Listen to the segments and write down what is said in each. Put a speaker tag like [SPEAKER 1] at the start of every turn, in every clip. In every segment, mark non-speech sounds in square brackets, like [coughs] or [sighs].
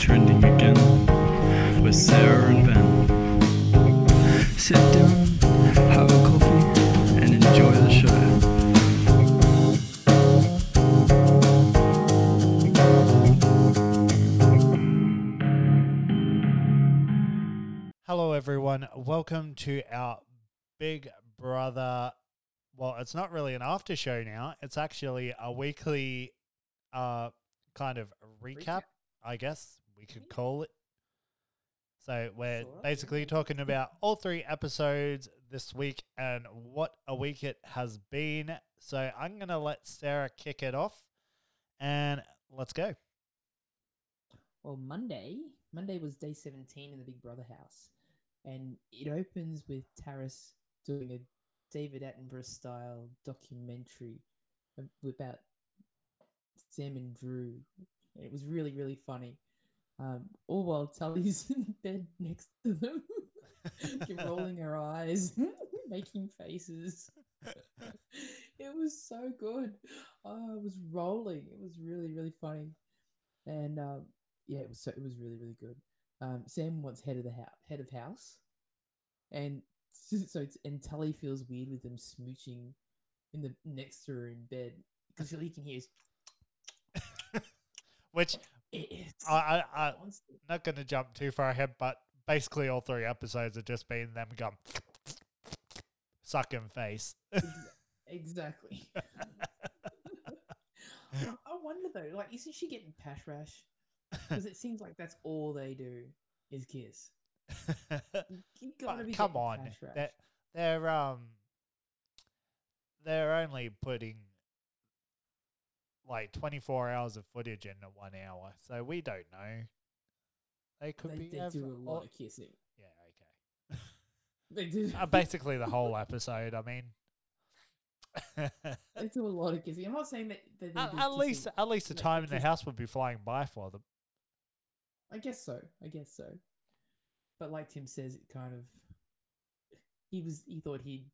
[SPEAKER 1] trending again with Sarah and Ben. Sit down, have a coffee, and enjoy the show.
[SPEAKER 2] Hello, everyone. Welcome to our Big Brother. Well, it's not really an after show now. It's actually a weekly uh, kind of recap,
[SPEAKER 3] Recap.
[SPEAKER 2] I guess we could call it. So we're
[SPEAKER 3] Sure,
[SPEAKER 2] basically talking about all three episodes this week and what a week it has been. So I'm going to let Sarah kick it off and let's go.
[SPEAKER 3] Well, Monday, Monday was day 17 in the Big Brother house. And it opens with Taras doing a David Attenborough style documentary ab- about Sam and Drew. It was really, really funny. Um, all while Tully's [laughs] in bed next to them, [laughs] rolling her eyes, [laughs] making faces. it was so good. Oh, was rolling. It was really, really funny. And um, yeah, it was so it was really really good. Um, Sam wants head of the house, head of house, and so and Tully feels weird with them smooching in the next to her in bed because all you can hear
[SPEAKER 2] Which
[SPEAKER 3] it's
[SPEAKER 2] I, I, I
[SPEAKER 3] constant.
[SPEAKER 2] not going to jump too far ahead, but basically all three episodes have just been them going sucking face.
[SPEAKER 3] Exactly. [laughs] I wonder though, like, isn't she getting pash rash? Because it seems like that's all they do is kiss. You [laughs] gotta
[SPEAKER 2] But
[SPEAKER 3] be
[SPEAKER 2] come on, they're, they're um they're only putting like twenty four hours of footage into one hour, so we don't know. They could
[SPEAKER 3] they,
[SPEAKER 2] be
[SPEAKER 3] they
[SPEAKER 2] ev-
[SPEAKER 3] do a lot
[SPEAKER 2] or-
[SPEAKER 3] of kissing.
[SPEAKER 2] yeah, okay. [laughs]
[SPEAKER 3] They do.
[SPEAKER 2] uh, basically the whole episode. I mean,
[SPEAKER 3] They do a lot of kissing. I'm not saying that.
[SPEAKER 2] at, at least at least the time in the house would be flying by for them.
[SPEAKER 3] I guess so. I guess so. But like Tim says, it kind of. He was. He thought he.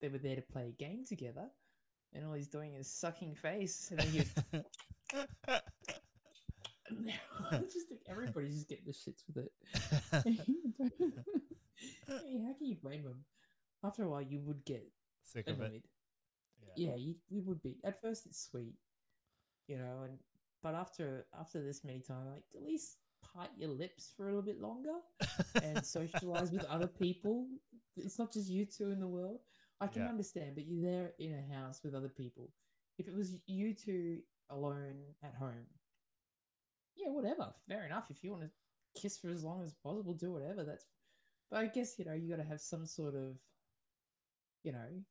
[SPEAKER 3] They were there to play a game together, and all he's doing is sucking face, and then he. it's [laughs] [laughs] just everybody's just getting the shits with it. [laughs] hey, how can you blame him? After a while, you would get
[SPEAKER 2] Sick of it.
[SPEAKER 3] annoyed. yeah, you, you would be. At first, it's sweet, you know, and but after after this many times, like at least part your lips for a little bit longer and socialize with other people. It's not just you two in the world. I can
[SPEAKER 2] Yeah.
[SPEAKER 3] understand, but you're there in a house with other people. If it was you two alone at home, yeah, whatever, fair enough. If you want to kiss for as long as possible, do whatever. That's, but I guess you know you got to have some sort of, you know,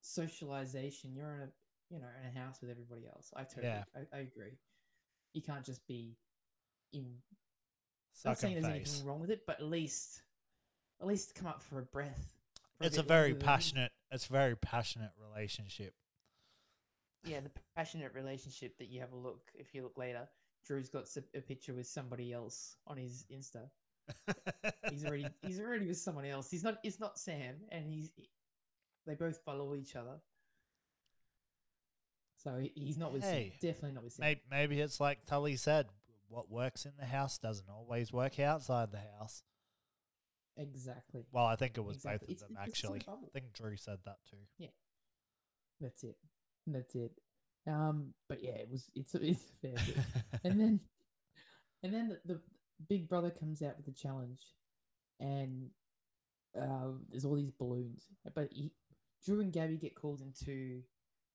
[SPEAKER 3] socialization. You're in a you know in a house with everybody else. I totally,
[SPEAKER 2] Yeah.
[SPEAKER 3] I, I agree. You can't just be in not saying there's
[SPEAKER 2] face.
[SPEAKER 3] anything wrong with it, but at least, at least come up for a breath.
[SPEAKER 2] It's a very passionate. It's a very passionate relationship.
[SPEAKER 3] Yeah, the passionate relationship that you have a look. If you look later, Drew's got a picture with somebody else on his Insta. [laughs] He's already he's already with someone else. He's not it's not Sam, and he's they both follow each other. So he's not with
[SPEAKER 2] Hey,
[SPEAKER 3] Sam. Definitely not with Sam.
[SPEAKER 2] maybe, maybe it's like Tully said. What works in the house doesn't always work outside the house.
[SPEAKER 3] Exactly.
[SPEAKER 2] Well, I think it was
[SPEAKER 3] Exactly.
[SPEAKER 2] both of
[SPEAKER 3] It's-
[SPEAKER 2] them
[SPEAKER 3] it's
[SPEAKER 2] actually. I think Drew said that too. Yeah.
[SPEAKER 3] That's it. That's it. Um, but yeah, it was it's [laughs] it's a fair bit. and then [laughs] and then the, the big brother comes out with a challenge and uh, there's all these balloons but he, drew and gabby get called into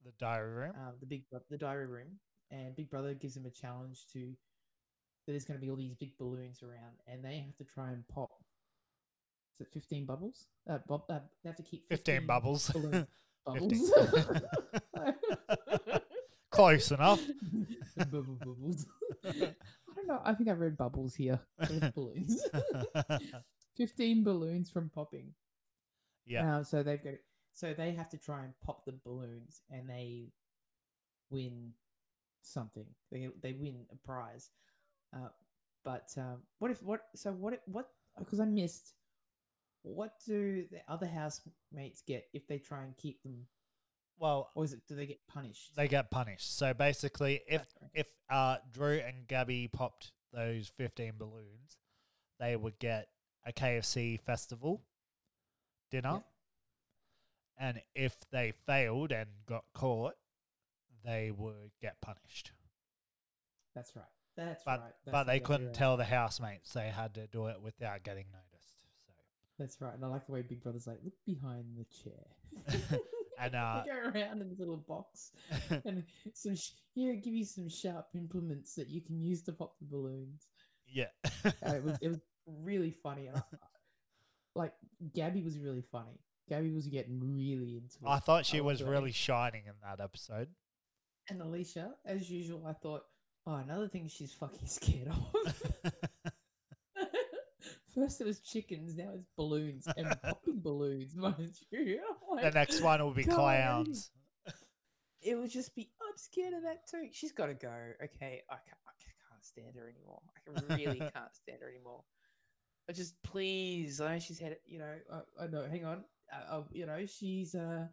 [SPEAKER 2] the diary room.
[SPEAKER 3] uh, the big the diary room and big brother gives them a challenge to that there's going to be all these big balloons around and they have to try and pop is it 15 bubbles uh, bob, uh, they have to keep
[SPEAKER 2] 15
[SPEAKER 3] 15
[SPEAKER 2] bubbles.
[SPEAKER 3] balloons- [laughs]
[SPEAKER 2] 15. [laughs] Close enough. [laughs]
[SPEAKER 3] Bubbles. I don't know. I think I read bubbles here. Balloons. Fifteen balloons from popping.
[SPEAKER 2] yeah.
[SPEAKER 3] Uh, so they've got. So they have to try and pop the balloons, and they win something. They they win a prize. Uh, but um, what if what? So what? What? Because I missed. What do the other housemates get if they try and keep them,
[SPEAKER 2] Well,
[SPEAKER 3] or is it do they get punished?
[SPEAKER 2] they get punished. So basically, if if uh Drew and Gabby popped those 15 balloons, they would get a KFC festival dinner. And if they failed and got caught, they would get punished.
[SPEAKER 3] That's right. That's
[SPEAKER 2] But
[SPEAKER 3] right.
[SPEAKER 2] but
[SPEAKER 3] That's
[SPEAKER 2] they couldn't
[SPEAKER 3] right.
[SPEAKER 2] tell the housemates. They had to do it without getting noticed.
[SPEAKER 3] That's right. And I like the way Big Brother's like, look behind the chair. [laughs]
[SPEAKER 2] And, uh, [laughs]
[SPEAKER 3] go around in this little box [laughs] and some sh- here, give you some sharp implements that you can use to pop the balloons.
[SPEAKER 2] yeah.
[SPEAKER 3] Uh, it was it was really funny. And I, I- like Gabby was really funny. Gabby was getting really into it.
[SPEAKER 2] I thought she
[SPEAKER 3] loved
[SPEAKER 2] was
[SPEAKER 3] way-
[SPEAKER 2] really shining in that episode.
[SPEAKER 3] And Alicia, as usual, I thought, oh, another thing she's fucking scared of. First it was chickens, now it's balloons and [laughs] popping balloons, [laughs] mind you. I'm
[SPEAKER 2] the next one will be
[SPEAKER 3] God.
[SPEAKER 2] clowns.
[SPEAKER 3] it would just be, I'm scared of that too. She's got to go. Okay, I can't, I can't stand her anymore. I really [laughs] can't stand her anymore. I just please. I know she's had, you know. I, I know. Hang on. Uh, uh, you know, she's uh,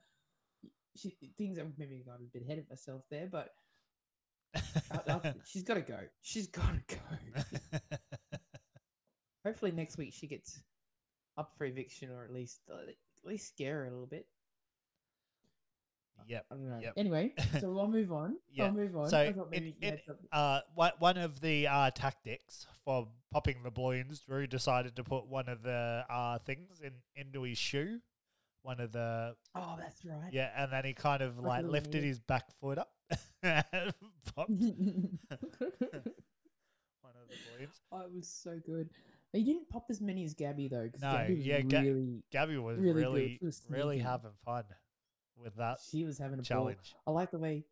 [SPEAKER 3] she things. I've maybe got a bit ahead of myself there, but I- I- she's got to go. She's got to go. Hopefully next week she gets up for eviction, or at least uh, at least scare her a little bit.
[SPEAKER 2] yep.
[SPEAKER 3] I don't know.
[SPEAKER 2] Yep.
[SPEAKER 3] Anyway, so [laughs] I'll move on.
[SPEAKER 2] Yeah,
[SPEAKER 3] I'll move on.
[SPEAKER 2] so
[SPEAKER 3] I thought
[SPEAKER 2] in-
[SPEAKER 3] maybe you
[SPEAKER 2] in-
[SPEAKER 3] had something-
[SPEAKER 2] Uh, one one of the uh, tactics for popping the balloons, Drew decided to put one of the uh, things in into his shoe. One of the
[SPEAKER 3] Oh, that's right.
[SPEAKER 2] yeah, and then he kind of
[SPEAKER 3] Like
[SPEAKER 2] like lifted
[SPEAKER 3] nail.
[SPEAKER 2] his back foot up [laughs] and popped [laughs] one of the balloons.
[SPEAKER 3] oh, it was so good. He didn't pop as many as Gabby though.
[SPEAKER 2] No,
[SPEAKER 3] Gabby was
[SPEAKER 2] yeah,
[SPEAKER 3] really,
[SPEAKER 2] Gabby was
[SPEAKER 3] Really
[SPEAKER 2] really
[SPEAKER 3] was
[SPEAKER 2] really having fun with that
[SPEAKER 3] she was having a ball.
[SPEAKER 2] challenge.
[SPEAKER 3] I like the way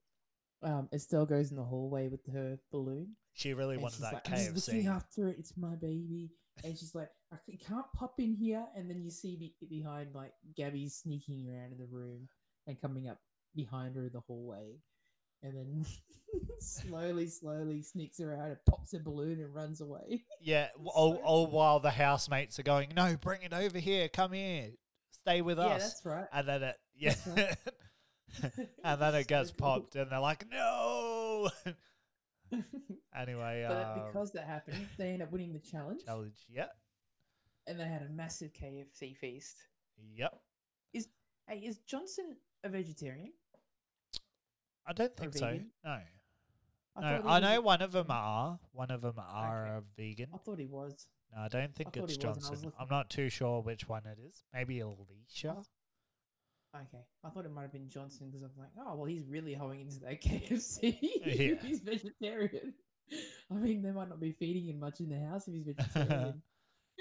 [SPEAKER 3] um, Estelle goes in the hallway with her balloon.
[SPEAKER 2] She really wanted that
[SPEAKER 3] like, I'm just looking after it. It's my baby. And she's like, "I can't pop in here. And then you see be- behind like Gabby sneaking around in the room and coming up behind her in the hallway. And then [laughs] slowly, slowly sneaks around and pops a balloon and runs away.
[SPEAKER 2] Yeah, [laughs] all,
[SPEAKER 3] so
[SPEAKER 2] all while the housemates are going, no, bring it over here, come here, stay with
[SPEAKER 3] yeah,
[SPEAKER 2] us.
[SPEAKER 3] Yeah, that's right.
[SPEAKER 2] and then it, yeah,
[SPEAKER 3] That's [laughs]
[SPEAKER 2] and then it
[SPEAKER 3] So
[SPEAKER 2] gets
[SPEAKER 3] cool.
[SPEAKER 2] popped, and they're like, no. anyway,
[SPEAKER 3] but
[SPEAKER 2] um,
[SPEAKER 3] because that happened, they end up winning the challenge,
[SPEAKER 2] challenge, yeah,
[SPEAKER 3] and they had a massive KFC feast.
[SPEAKER 2] yep.
[SPEAKER 3] Is Hey, is Johnson a vegetarian?
[SPEAKER 2] I don't think so.
[SPEAKER 3] vegan?
[SPEAKER 2] No,
[SPEAKER 3] I
[SPEAKER 2] no. I know one of them are. One of them are
[SPEAKER 3] Okay.
[SPEAKER 2] a vegan.
[SPEAKER 3] I thought he was.
[SPEAKER 2] No, I don't think
[SPEAKER 3] thought
[SPEAKER 2] it's
[SPEAKER 3] he was, and I was
[SPEAKER 2] Johnson. I'm not too sure which one it is. Maybe Alicia.
[SPEAKER 3] Okay, I thought it might have been Johnson because I'm like, oh well, he's really hoeing into that [laughs] KFC.
[SPEAKER 2] Yeah. [laughs]
[SPEAKER 3] he's vegetarian. I mean, they might not be feeding him much in the house if he's [laughs] vegetarian.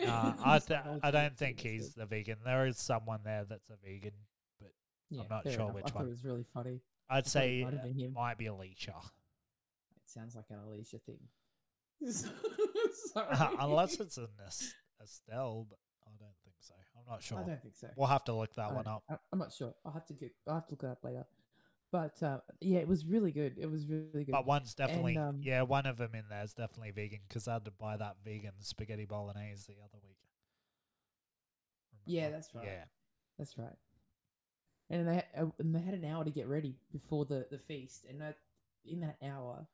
[SPEAKER 2] Uh, I,
[SPEAKER 3] It's
[SPEAKER 2] th- I don't think he's the vegan. There is someone there that's a vegan.
[SPEAKER 3] But yeah,
[SPEAKER 2] I'm
[SPEAKER 3] not
[SPEAKER 2] sure
[SPEAKER 3] enough.
[SPEAKER 2] which
[SPEAKER 3] I thought
[SPEAKER 2] one.
[SPEAKER 3] it was really funny.
[SPEAKER 2] I'd
[SPEAKER 3] thought it
[SPEAKER 2] say
[SPEAKER 3] might have
[SPEAKER 2] it might be Alicia.
[SPEAKER 3] It sounds like an Alicia thing. [laughs] Sorry.
[SPEAKER 2] Unless it's an Estelle, but I don't think so. I'm not sure.
[SPEAKER 3] I don't think so.
[SPEAKER 2] We'll have to look that
[SPEAKER 3] I
[SPEAKER 2] one up.
[SPEAKER 3] I- I'm not sure. I'll have to get. I'll have to look it up later. But uh, yeah, it was really good. It was really good.
[SPEAKER 2] But one's definitely,
[SPEAKER 3] um,
[SPEAKER 2] yeah, one of them in there is definitely vegan because I had to buy that vegan spaghetti bolognese the other week.
[SPEAKER 3] Yeah, that's right.
[SPEAKER 2] Yeah.
[SPEAKER 3] That's right. And they uh, and they had an hour to get ready before the the feast, and that in that hour,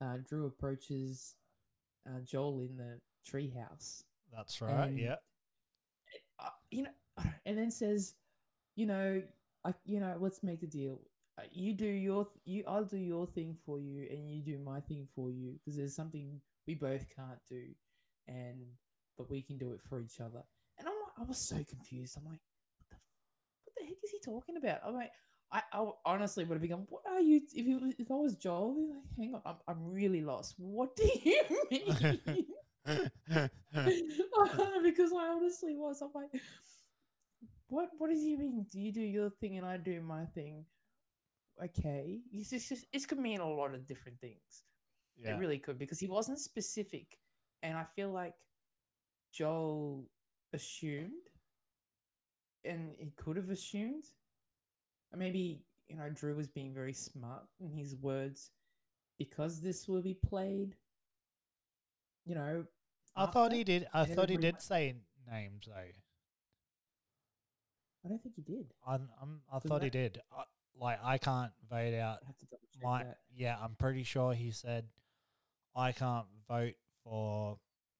[SPEAKER 3] uh, Drew approaches uh, Joel in the treehouse.
[SPEAKER 2] That's right.
[SPEAKER 3] And-
[SPEAKER 2] yeah.
[SPEAKER 3] Uh, you know, [sighs] and then says, you know, I you know, let's make a deal. Uh, You do your th- you, I'll do your thing for you, and you do my thing for you, because there's something we both can't do, and but we can do it for each other. And I'm like, I was so confused. I'm like, what the, what the heck is he talking about? I'm like, I, I honestly would have become, what are you? If was, if I was Joel, like, hang on, I'm, I'm really lost. What do you mean? [laughs] [laughs] because I honestly was. I'm like, what? What does he mean? Do you do your thing and I do my thing? Okay, it's just, just it could mean a lot of different things.
[SPEAKER 2] yeah.
[SPEAKER 3] It really could because he wasn't specific, and I feel like Joel assumed, and he could have assumed. Or maybe you know Drew was being very smart in his words because this will be played. You know,
[SPEAKER 2] I thought he did. I thought he did
[SPEAKER 3] went-
[SPEAKER 2] say names though.
[SPEAKER 3] I don't think he did.
[SPEAKER 2] I'm, I'm, I thought he did. I, like I can't vote out
[SPEAKER 3] I have to double check
[SPEAKER 2] my.
[SPEAKER 3] that.
[SPEAKER 2] Yeah, I'm pretty sure he said I can't vote for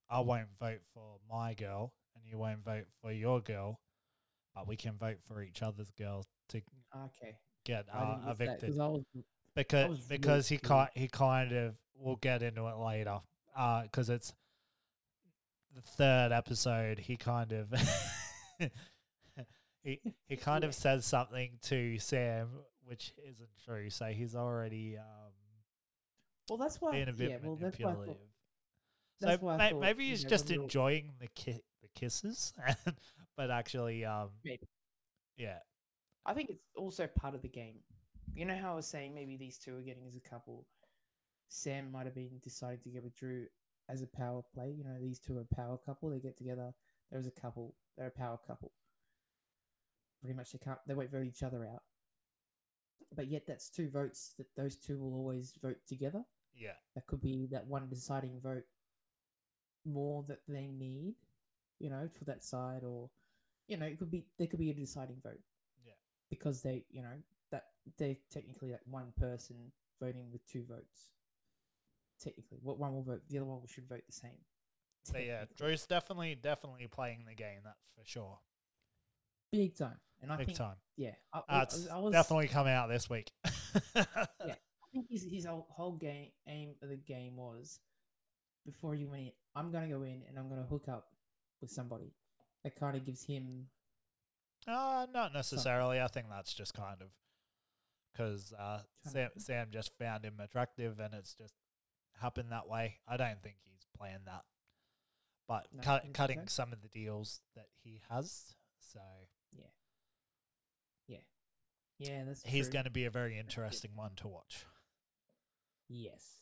[SPEAKER 2] I won't vote for my girl and you won't vote for your girl, but we can vote for each other's girls to
[SPEAKER 3] Okay.
[SPEAKER 2] get uh,
[SPEAKER 3] that
[SPEAKER 2] evicted
[SPEAKER 3] because I was
[SPEAKER 2] because
[SPEAKER 3] really
[SPEAKER 2] because he
[SPEAKER 3] confused.
[SPEAKER 2] ki- he kind of we'll get into it later because it's the third episode he kind of [laughs] he he kind of [laughs] says something to Sam which isn't true so he's already um
[SPEAKER 3] well. That's why.
[SPEAKER 2] being a bit
[SPEAKER 3] yeah. Well, that's why
[SPEAKER 2] so
[SPEAKER 3] that's why I
[SPEAKER 2] may-
[SPEAKER 3] thought,
[SPEAKER 2] maybe
[SPEAKER 3] you
[SPEAKER 2] he's
[SPEAKER 3] know,
[SPEAKER 2] just enjoying the ki- the kisses [laughs] but actually um
[SPEAKER 3] Maybe.
[SPEAKER 2] yeah
[SPEAKER 3] I think it's also part of the game. You know how I was saying maybe these two are getting as a couple. Sam might have been deciding to get with Drew as a power play. You know, these two are a power couple. They get together. There's a couple. They're a power couple. Pretty much, they can't. They won't vote each other out. But yet, that's two votes that those two will always vote together.
[SPEAKER 2] yeah
[SPEAKER 3] That could be that one deciding vote more that they need, you know, for that side, or you know, it could be there could be a deciding vote.
[SPEAKER 2] Yeah.
[SPEAKER 3] Because they, you know, that they're technically like one person voting with two votes. Technically, what one will vote, the other one should vote the same.
[SPEAKER 2] so yeah. Drew's definitely definitely playing the game that's for sure
[SPEAKER 3] big time, and I
[SPEAKER 2] big
[SPEAKER 3] think,
[SPEAKER 2] time
[SPEAKER 3] yeah, I, I,
[SPEAKER 2] That's
[SPEAKER 3] I was
[SPEAKER 2] definitely coming out this week. [laughs]
[SPEAKER 3] Yeah, I think his his whole, whole game aim of the game was before you went in, I'm gonna go in and I'm gonna hook up with somebody. That kind of gives him
[SPEAKER 2] Uh, not necessarily. I think that's just kind of because uh, Sam, Sam just found him attractive and it's just happened that way. I don't think he's planned that. But
[SPEAKER 3] No,
[SPEAKER 2] cut, cutting
[SPEAKER 3] so?
[SPEAKER 2] some of the deals that he has. So
[SPEAKER 3] yeah, yeah, yeah. That's
[SPEAKER 2] he's going to be a very interesting one to watch.
[SPEAKER 3] Yes.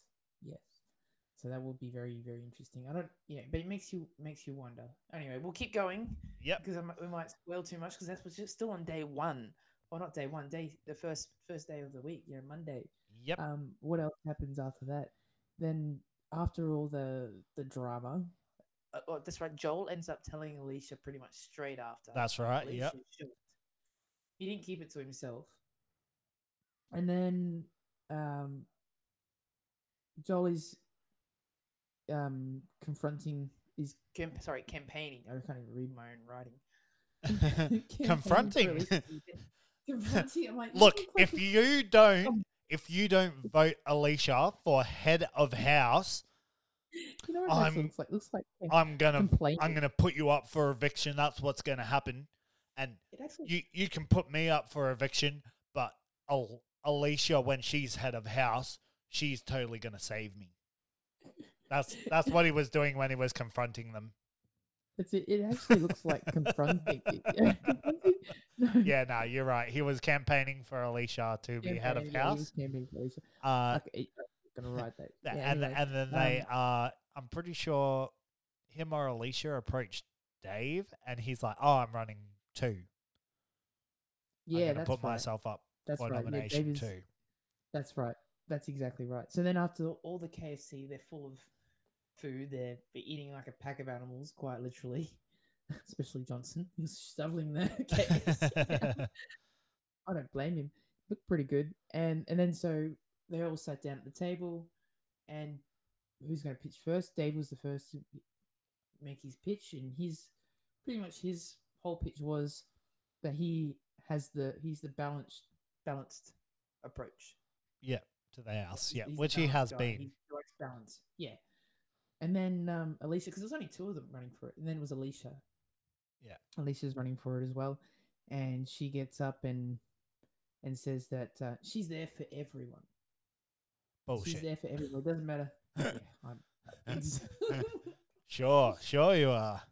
[SPEAKER 3] So that will be very very interesting. I don't yeah, but it makes you makes you wonder. Anyway, we'll keep going
[SPEAKER 2] Yep.
[SPEAKER 3] because we might spoil too much because that's what's just still on day one. Or not day one, day the first first day of the week, you know, Monday.
[SPEAKER 2] Yep.
[SPEAKER 3] Um, what else happens after that? Then after all the the drama, uh, oh, that's right. Joel ends up telling Alicia pretty much straight after.
[SPEAKER 2] That's right,
[SPEAKER 3] Alicia's
[SPEAKER 2] yep.
[SPEAKER 3] shocked. He didn't keep it to himself. And then um, Joel is um, confronting is camp- sorry campaigning. I can't even read my own writing. [laughs]
[SPEAKER 2] Confronting.
[SPEAKER 3] Alicia to get- confronting. Like,
[SPEAKER 2] Look, [laughs] if [laughs] you don't, if you don't vote Alicia for head of house,
[SPEAKER 3] you know what
[SPEAKER 2] I'm-
[SPEAKER 3] looks like? Looks like
[SPEAKER 2] I'm gonna. I'm gonna put you up for eviction. That's what's gonna happen. And
[SPEAKER 3] actually
[SPEAKER 2] you you can put me up for eviction, but Al- Alicia, when she's head of house, she's totally gonna save me. That's that's what he was doing when he was confronting them.
[SPEAKER 3] It's, it, actually looks like [laughs] confronting. No, [laughs]
[SPEAKER 2] Yeah, no, you're right. He was campaigning for Alicia to be head of
[SPEAKER 3] yeah, he was
[SPEAKER 2] house.
[SPEAKER 3] campaigning for Alicia.
[SPEAKER 2] Uh,
[SPEAKER 3] Okay, I'm gonna write that. Yeah,
[SPEAKER 2] and
[SPEAKER 3] anyway,
[SPEAKER 2] and then they
[SPEAKER 3] um,
[SPEAKER 2] uh, I'm pretty sure him or Alicia approached Dave, and he's like, "Oh, I'm running too.
[SPEAKER 3] yeah,
[SPEAKER 2] I'm gonna
[SPEAKER 3] that's
[SPEAKER 2] put
[SPEAKER 3] right.
[SPEAKER 2] myself up
[SPEAKER 3] That's
[SPEAKER 2] for
[SPEAKER 3] right.
[SPEAKER 2] Nomination
[SPEAKER 3] is-
[SPEAKER 2] too."
[SPEAKER 3] That's right. That's exactly right. So then after all the KFC, they're full of food. They're, eating like a pack of animals, quite literally. [laughs] Especially Johnson. He was shoveling the. [laughs] I don't blame him. Looked pretty good. And and then so they all sat down at the table, and who's going to pitch first? Dave was the first to make his pitch, and his pretty much his whole pitch was that he has the he's the balanced balanced approach.
[SPEAKER 2] Yeah, to the house. Yeah,
[SPEAKER 3] He's
[SPEAKER 2] which he has
[SPEAKER 3] guy.
[SPEAKER 2] been.
[SPEAKER 3] He likes balance. Yeah. And then um, Alicia, because there's only two of them running for it, and then it was Alicia.
[SPEAKER 2] Yeah.
[SPEAKER 3] Alicia's running for it as well, and she gets up and and says that uh, she's there for everyone.
[SPEAKER 2] Bullshit.
[SPEAKER 3] She's there for everyone. It doesn't matter. yeah, [laughs] [laughs] [laughs]
[SPEAKER 2] Sure, sure you are.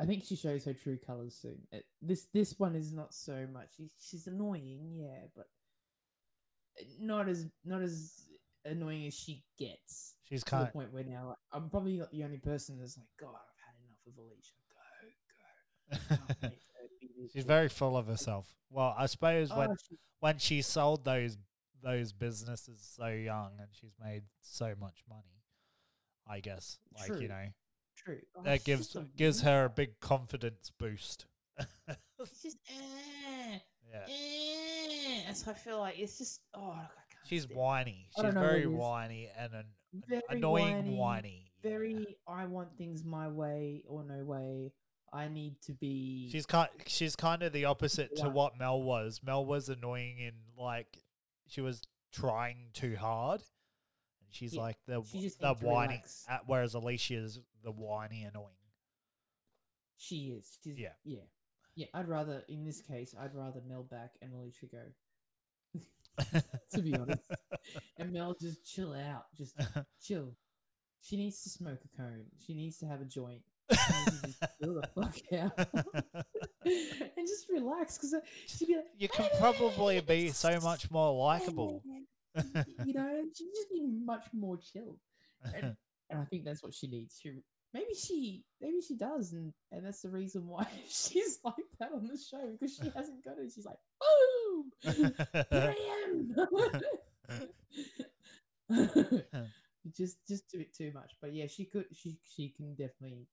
[SPEAKER 3] I think she shows her true colors soon. Uh, This this one is not so much. She's, she's annoying, yeah, but not as not as annoying as she gets.
[SPEAKER 2] She's
[SPEAKER 3] to
[SPEAKER 2] kind.
[SPEAKER 3] the point where now I'm probably not the only person that's like, God, I've had enough of Alicia. Go, go. I can't [laughs] wait for her to be this
[SPEAKER 2] She's very full of herself. Well, I suppose when
[SPEAKER 3] Oh, she-
[SPEAKER 2] when she sold those those businesses so young and she's made so much money, I guess like
[SPEAKER 3] True.
[SPEAKER 2] you know
[SPEAKER 3] true. Oh,
[SPEAKER 2] that gives gives her a big confidence boost.
[SPEAKER 3] It's just, eh, [laughs]
[SPEAKER 2] yeah,
[SPEAKER 3] eh. So I feel like it's just, oh,
[SPEAKER 2] she's whiny. She's
[SPEAKER 3] don't know what
[SPEAKER 2] very whiny and an
[SPEAKER 3] Very
[SPEAKER 2] annoying
[SPEAKER 3] whiny,
[SPEAKER 2] whiny. yeah.
[SPEAKER 3] Very, I want things my way or no way. I need to be.
[SPEAKER 2] She's kind. She's kind of the opposite to what Mel was. Mel was annoying in like she was trying too hard. And she's
[SPEAKER 3] Yeah,
[SPEAKER 2] like the
[SPEAKER 3] she just
[SPEAKER 2] the whiny. Uh, whereas Alicia is the whiny annoying.
[SPEAKER 3] She is. She's,
[SPEAKER 2] Yeah.
[SPEAKER 3] Yeah. Yeah. I'd rather, in this case, I'd rather Mel back and Alicia go. [laughs] to be honest. [laughs] And Mel just chill out. Just chill. She needs to smoke a cone. She needs to have a joint. She needs to just chill the fuck out. [laughs] and just relax. Because she'd be like,
[SPEAKER 2] you can probably be so much more likable.
[SPEAKER 3] you know, she'd just be much more chill. And, and I think that's what she needs. She maybe she maybe she does, and and that's the reason why she's like that on the show because she hasn't got it. She's like, oh, boom, [laughs] here I am. [laughs] just just do it too much, but yeah, she could. She she can definitely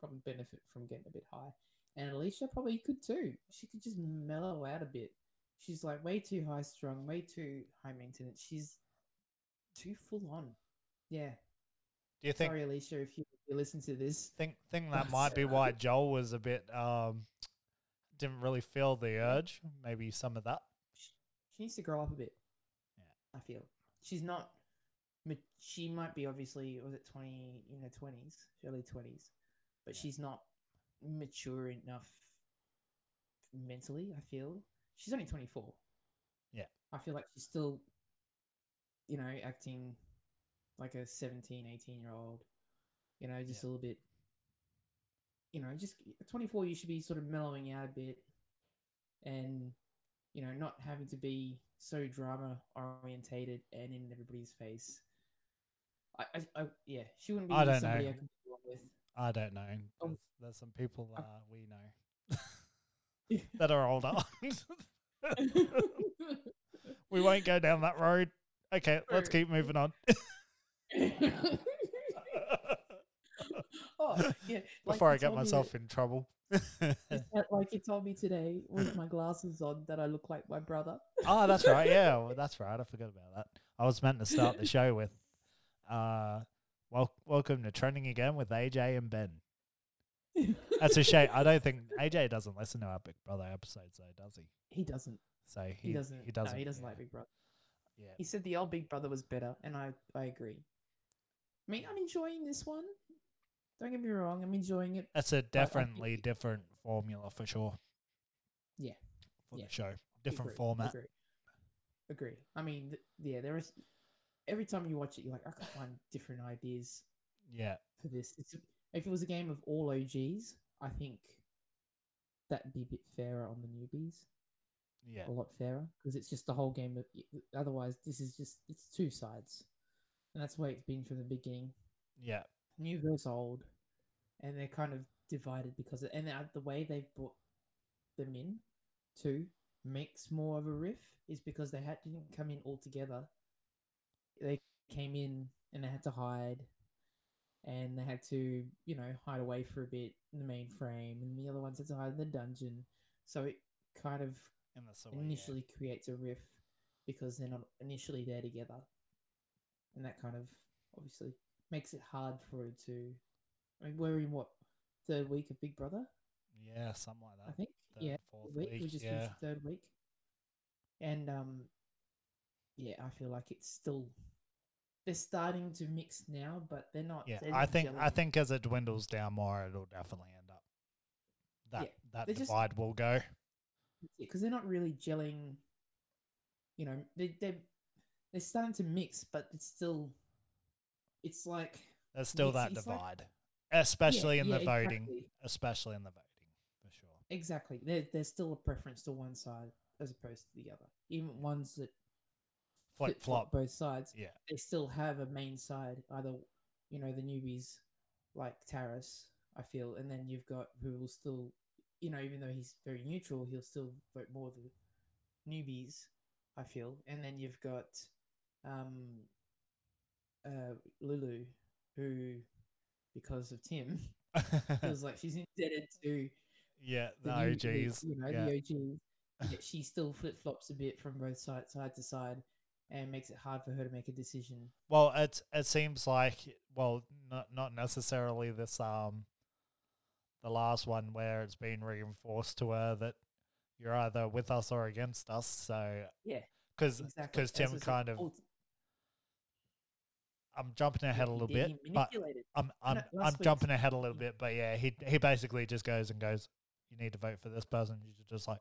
[SPEAKER 3] probably benefit from getting a bit high, and Alicia probably could too. She could just mellow out a bit. She's like way too high strung, way too high maintenance. She's too full on. Yeah.
[SPEAKER 2] Do you think
[SPEAKER 3] Sorry, Alicia, if you, you listen to this.
[SPEAKER 2] think think that [laughs] might be why Joel was a bit um didn't really feel the urge? Maybe some of that.
[SPEAKER 3] She needs to grow up a bit.
[SPEAKER 2] Yeah.
[SPEAKER 3] I feel she's not. She might be obviously was it twenty in her twenties, early twenties, but
[SPEAKER 2] Yeah.
[SPEAKER 3] she's not mature enough mentally. I feel she's only twenty four.
[SPEAKER 2] Yeah.
[SPEAKER 3] I feel like she's still, you know, acting like a 17, 18 year old. You know, just
[SPEAKER 2] Yeah.
[SPEAKER 3] a little bit. You know, just at 24, you should be sort of mellowing out a bit and, you know, not having to be so drama orientated and in everybody's face. I, I, I yeah, she wouldn't be
[SPEAKER 2] I don't
[SPEAKER 3] somebody
[SPEAKER 2] know.
[SPEAKER 3] I could get along with.
[SPEAKER 2] I don't know.
[SPEAKER 3] Oh.
[SPEAKER 2] There's, there's some people
[SPEAKER 3] uh,
[SPEAKER 2] we know [laughs] [laughs] that are older. [laughs] we won't go down that road. Okay, let's keep moving on. [laughs]
[SPEAKER 3] oh, yeah. like
[SPEAKER 2] Before I get myself in trouble. [laughs]
[SPEAKER 3] like you told me today with my glasses on that I look like my brother.
[SPEAKER 2] oh, that's right. Yeah, [laughs] well, that's right. I forgot about that. I was meant to start the show with, uh, well, welcome to trending again with AJ and Ben. That's a shame. I don't think AJ doesn't listen to our Big Brother episodes, though, does he?
[SPEAKER 3] he doesn't.
[SPEAKER 2] So he,
[SPEAKER 3] He, doesn't.
[SPEAKER 2] He doesn't.
[SPEAKER 3] No, he doesn't
[SPEAKER 2] yeah,
[SPEAKER 3] like Big Brother.
[SPEAKER 2] Yeah.
[SPEAKER 3] He said the old Big Brother was better, and I I agree. I mean, I'm enjoying this one. Don't get me wrong, I'm enjoying it.
[SPEAKER 2] That's a definitely different formula for sure.
[SPEAKER 3] Yeah.
[SPEAKER 2] For
[SPEAKER 3] Yeah.
[SPEAKER 2] the show, different
[SPEAKER 3] Agree,
[SPEAKER 2] format.
[SPEAKER 3] Agree. Agree. I mean, th- yeah, there is. Every time you watch it, you're like, I can find different ideas
[SPEAKER 2] Yeah.
[SPEAKER 3] for this. It's, if it was a game of all OGs, I think that'd be a bit fairer on the newbies.
[SPEAKER 2] Yeah.
[SPEAKER 3] a lot fairer because it's just the whole game. Of, otherwise, this is just it's two sides, and that's the way it's been from the beginning.
[SPEAKER 2] Yeah.
[SPEAKER 3] New versus old, and they're kind of divided because of, and the way they've brought them in to makes more of a riff is because they had didn't come in all together. They came in and they had to hide, and they had to you know hide away for a bit in the main frame, and the other ones had to hide in the dungeon. So it kind of
[SPEAKER 2] In the sort of, yeah.
[SPEAKER 3] initially creates a riff because they're not initially there together. And that kind of obviously makes it hard for it to. I mean, we're in what, third week of Big Brother,
[SPEAKER 2] Yeah, something like that.
[SPEAKER 3] I think?
[SPEAKER 2] Third,
[SPEAKER 3] yeah,
[SPEAKER 2] fourth
[SPEAKER 3] week. We just
[SPEAKER 2] yeah.
[SPEAKER 3] finished third week. And, um, yeah, I feel like it's still. They're starting to mix now, but they're not.
[SPEAKER 2] Yeah,
[SPEAKER 3] they're
[SPEAKER 2] I think I think as it dwindles down more, it'll definitely end up that
[SPEAKER 3] Yeah,
[SPEAKER 2] that
[SPEAKER 3] they're just-
[SPEAKER 2] divide will go.
[SPEAKER 3] because they're not really gelling. You know, they they they're starting to mix, but it's still. It's like
[SPEAKER 2] There's still
[SPEAKER 3] It's-
[SPEAKER 2] that
[SPEAKER 3] it's like-
[SPEAKER 2] especially in
[SPEAKER 3] yeah,
[SPEAKER 2] the voting.
[SPEAKER 3] exactly.
[SPEAKER 2] Especially in the voting, for sure.
[SPEAKER 3] Exactly. There, there's still a preference to one side as opposed to the other. Even ones that
[SPEAKER 2] Flip flop.
[SPEAKER 3] both sides,
[SPEAKER 2] Yeah,
[SPEAKER 3] they still have a main side. Either, you know, the newbies like Taras, I feel, and then you've got who will still, you know, even though he's very neutral, he'll still vote more the newbies. I feel, and then you've got um, uh, Lulu, who, because of Tim, [laughs] feels like she's indebted to
[SPEAKER 2] yeah, the,
[SPEAKER 3] the
[SPEAKER 2] OGs.
[SPEAKER 3] you know,
[SPEAKER 2] yeah.
[SPEAKER 3] the OGs. [laughs] Yet she still flip flops a bit from both side side to side, and makes it hard for her to make a decision.
[SPEAKER 2] Well, it it seems like well, not not necessarily this um, the last one where it's been reinforced to her that you're either with us or against us. So
[SPEAKER 3] Yeah,
[SPEAKER 2] because because
[SPEAKER 3] That's
[SPEAKER 2] Tim kind of I'm jumping ahead a little bit, but. I'm I'm
[SPEAKER 3] No,
[SPEAKER 2] I'm jumping ahead a little bit, but yeah, he he basically just goes and goes. You need to vote for this person. You're just like,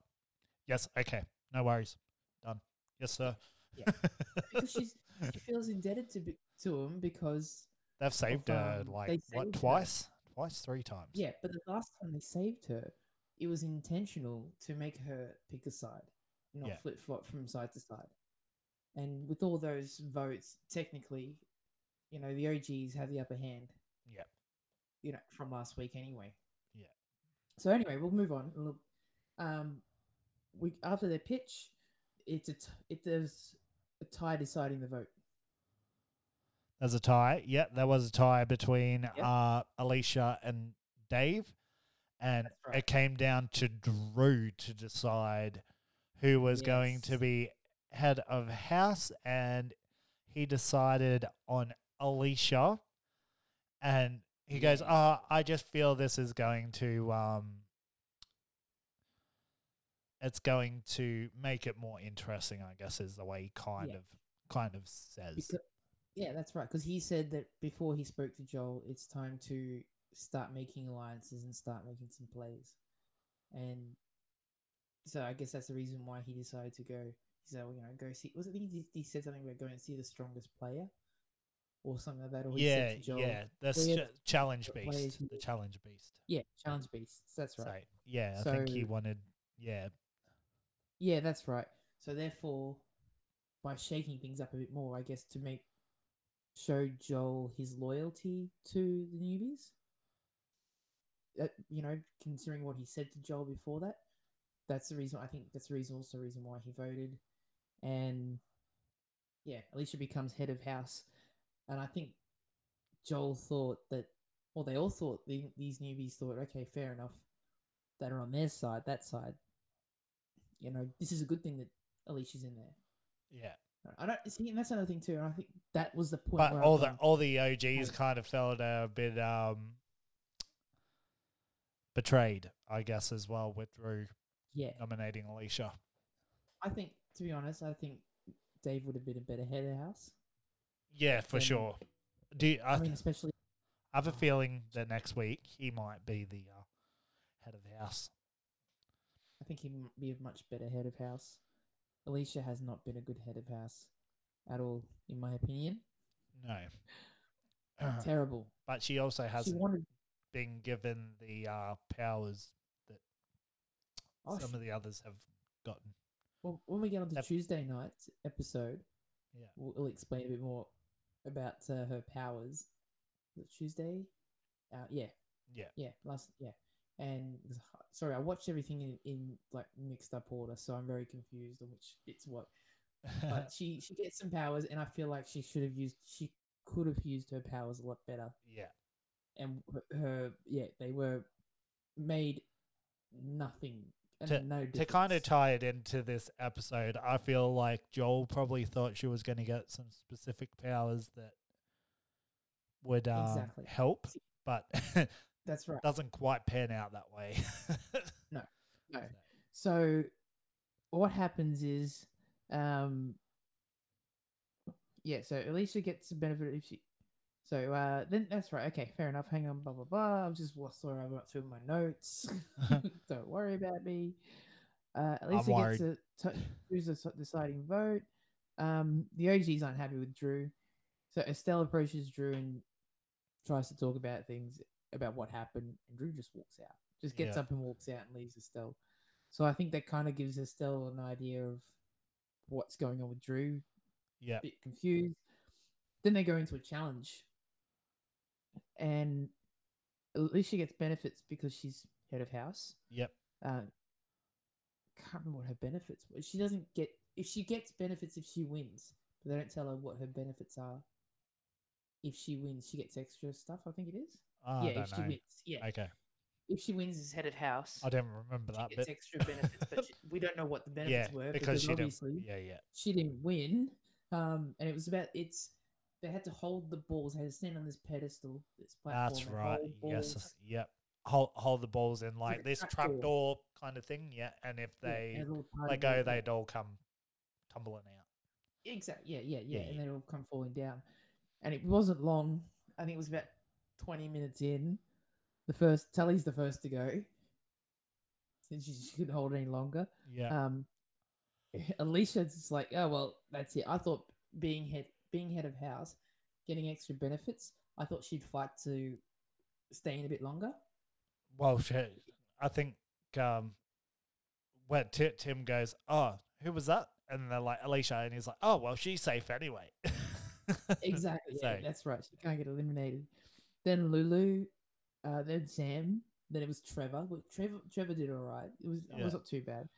[SPEAKER 2] yes, okay, no worries, done. Yes, sir.
[SPEAKER 3] Yeah. because she's she feels indebted to be, to him because
[SPEAKER 2] They've saved her
[SPEAKER 3] um,
[SPEAKER 2] like
[SPEAKER 3] saved
[SPEAKER 2] what
[SPEAKER 3] her.
[SPEAKER 2] twice, twice, three times.
[SPEAKER 3] yeah, but the last time they saved her, it was intentional to make her pick a side, not
[SPEAKER 2] Yeah.
[SPEAKER 3] flip flop from side to side. And with all those votes, technically, you know, the OGs have the upper hand.
[SPEAKER 2] Yeah.
[SPEAKER 3] You know, from last week anyway.
[SPEAKER 2] Yeah.
[SPEAKER 3] So anyway, we'll move on. Look, um, we after their pitch, it's a t- it there's a tie deciding the vote.
[SPEAKER 2] There's a tie. Yeah, there was a tie between
[SPEAKER 3] Yep.
[SPEAKER 2] uh, Alicia and Dave, and
[SPEAKER 3] right.
[SPEAKER 2] it came down to Drew to decide who was going to be head of house, and he decided on Alicia, and he goes. "Ah, I just feel this is going to um." It's going to make it more interesting, I guess, is the way he kind
[SPEAKER 3] Yeah.
[SPEAKER 2] of kind of says.
[SPEAKER 3] Becau- yeah, that's right. Because he said that before he spoke to Joel, it's time to start making alliances and start making some plays. And so I guess that's the reason why he decided to go. He said, well, you know, go see. Was it he, he said something about going and see the strongest player or something like that? Or
[SPEAKER 2] yeah,
[SPEAKER 3] said to Joel,
[SPEAKER 2] yeah. The
[SPEAKER 3] "We have
[SPEAKER 2] ch- challenge beast. The challenge beast.
[SPEAKER 3] Yeah, challenge beasts. That's right.
[SPEAKER 2] So yeah, I think he wanted. Yeah,
[SPEAKER 3] Yeah, that's right. So therefore, by shaking things up a bit more, I guess to make show Joel his loyalty to the newbies. Uh, you know, considering what he said to Joel before that, that's the reason. I think that's the reason, also the reason why he voted, and yeah, Alicia becomes head of house, and I think Joel thought that, well, they all thought the, these newbies thought, okay, fair enough, that are on their side, that side you know, this is a good thing that Alicia's in there.
[SPEAKER 2] yeah.
[SPEAKER 3] I don't see, and that's another thing too. And I think that was the point.
[SPEAKER 2] But all the all the OGs
[SPEAKER 3] Right.
[SPEAKER 2] kind of felt a bit um betrayed, I guess, as well with Drew
[SPEAKER 3] yeah,
[SPEAKER 2] nominating Alicia.
[SPEAKER 3] I think to be honest, I think Dave would have been a better head of house.
[SPEAKER 2] Yeah, for sure. Do you, I,
[SPEAKER 3] I mean, especially
[SPEAKER 2] I have a feeling that next week he might be the uh, head of the house.
[SPEAKER 3] I think he'd m- be a much better head of house. Alicia has not been a good head of house at all, in my opinion.
[SPEAKER 2] No. [sighs]
[SPEAKER 3] Terrible.
[SPEAKER 2] but she also hasn't
[SPEAKER 3] wanted.
[SPEAKER 2] been given the uh, powers that
[SPEAKER 3] Oh,
[SPEAKER 2] some
[SPEAKER 3] sh-
[SPEAKER 2] of the others have gotten.
[SPEAKER 3] well, when we get on
[SPEAKER 2] to
[SPEAKER 3] Tuesday night's episode,
[SPEAKER 2] Yeah.
[SPEAKER 3] we'll, we'll explain a bit more about uh, her powers. Tuesday? Uh, yeah,
[SPEAKER 2] Yeah.
[SPEAKER 3] Yeah, last yeah, and it was h- sorry, I watched everything in, in like mixed up order, so I'm very confused on which bits what. But [laughs] she she gets some powers, and I feel like she should have used she could have used her powers a lot better.
[SPEAKER 2] yeah.
[SPEAKER 3] And her, yeah, they were made nothing
[SPEAKER 2] To-
[SPEAKER 3] no
[SPEAKER 2] to kind of tie it into this episode, I feel like Joel probably thought she was going to get some specific powers that would um,
[SPEAKER 3] Exactly.
[SPEAKER 2] help, but [laughs]
[SPEAKER 3] That's right.
[SPEAKER 2] doesn't quite pan out that way.
[SPEAKER 3] No. [laughs] No. So what happens is, um, yeah. So Alicia gets the benefit if she. So uh, then that's right. Okay, fair enough. Hang on, blah blah blah. I'm just well, sorry, I went through my notes. [laughs] [laughs] Don't worry about me. Uh, Alicia
[SPEAKER 2] worried.
[SPEAKER 3] gets a t- choose a deciding vote. Um, the OGs aren't happy with Drew, so Estelle approaches Drew and tries to talk about things about what happened, and Drew just walks out. Just gets
[SPEAKER 2] Yeah.
[SPEAKER 3] up and walks out and leaves Estelle. So I think that kind of gives Estelle an idea of what's going on with Drew.
[SPEAKER 2] yeah.
[SPEAKER 3] A bit confused. Then they go into a challenge, and at least she gets benefits because she's head of house.
[SPEAKER 2] Yep.
[SPEAKER 3] Uh, can't remember what her benefits were. She doesn't get if she gets benefits if she wins, but they don't tell her what her benefits are. If she wins, she gets extra stuff. I think it is.
[SPEAKER 2] I
[SPEAKER 3] yeah, if she
[SPEAKER 2] know.
[SPEAKER 3] wins. Yeah,
[SPEAKER 2] Okay.
[SPEAKER 3] if she wins as head of house,
[SPEAKER 2] I don't remember
[SPEAKER 3] she
[SPEAKER 2] that
[SPEAKER 3] gets
[SPEAKER 2] bit.
[SPEAKER 3] extra benefits, but she, we don't know what the [laughs]
[SPEAKER 2] yeah,
[SPEAKER 3] benefits were
[SPEAKER 2] because she didn't.
[SPEAKER 3] obviously
[SPEAKER 2] Yeah, yeah.
[SPEAKER 3] she didn't win. Um, and it was about it's they had to hold the balls. They had to stand on this pedestal. This platform.
[SPEAKER 2] That's right. Yes. Yep. Hold hold the balls in like this
[SPEAKER 3] trapdoor.
[SPEAKER 2] trapdoor kind of thing. Yeah. And if
[SPEAKER 3] Yeah,
[SPEAKER 2] they
[SPEAKER 3] and a little part
[SPEAKER 2] let go, they'd all come tumbling out.
[SPEAKER 3] Exactly. Yeah, yeah, yeah,
[SPEAKER 2] Yeah,
[SPEAKER 3] And
[SPEAKER 2] yeah.
[SPEAKER 3] then it'll come falling down. And it wasn't long. I think it was about 20 minutes in. The first, Tully's the first to go. Since she, she couldn't hold any longer.
[SPEAKER 2] Yeah.
[SPEAKER 3] Um, [laughs] Alicia's just like, oh, well, that's it. I thought being head, being head of house, getting extra benefits, I thought she'd fight to stay in a bit longer.
[SPEAKER 2] Well, shit. I think um, when Ti- Tim goes, "Oh, who was that?" and they're like Alicia, and he's like, "Oh, well, she's safe anyway." [laughs]
[SPEAKER 3] Exactly. Yeah, that's right. She can't get eliminated. Then Lulu, uh, then Sam, then it was Trevor. Well, Trevor, Trevor did all right. It was it was not too bad.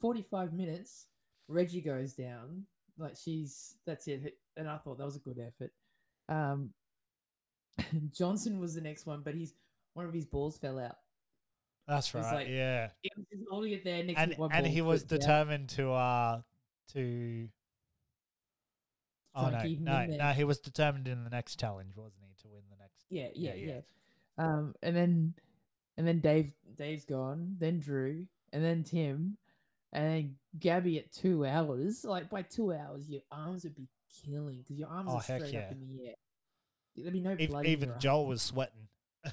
[SPEAKER 3] Forty five minutes. Reggie goes down. Like she's that's it. And I thought that was a good effort. Um, [laughs] Johnson was the next one, but he's one of his balls fell out.
[SPEAKER 2] That's right.
[SPEAKER 3] like-
[SPEAKER 2] yeah.
[SPEAKER 3] He was just holding it there next
[SPEAKER 2] And
[SPEAKER 3] to
[SPEAKER 2] and he was
[SPEAKER 3] put it down.
[SPEAKER 2] determined to uh to. Oh no,
[SPEAKER 3] and keep him
[SPEAKER 2] no, no! He was determined in the next challenge, wasn't he, to win the next?
[SPEAKER 3] Yeah, yeah,
[SPEAKER 2] Yeah,
[SPEAKER 3] yeah.
[SPEAKER 2] yeah.
[SPEAKER 3] Um, and then and then Dave Dave's gone, then Drew, and then Tim, and then Gabby at two hours. Like by two hours, your arms would be killing because your arms
[SPEAKER 2] Oh,
[SPEAKER 3] are straight
[SPEAKER 2] yeah.
[SPEAKER 3] up in the air. There'd be no blood.
[SPEAKER 2] even
[SPEAKER 3] your
[SPEAKER 2] Joel was sweating. [laughs] [laughs]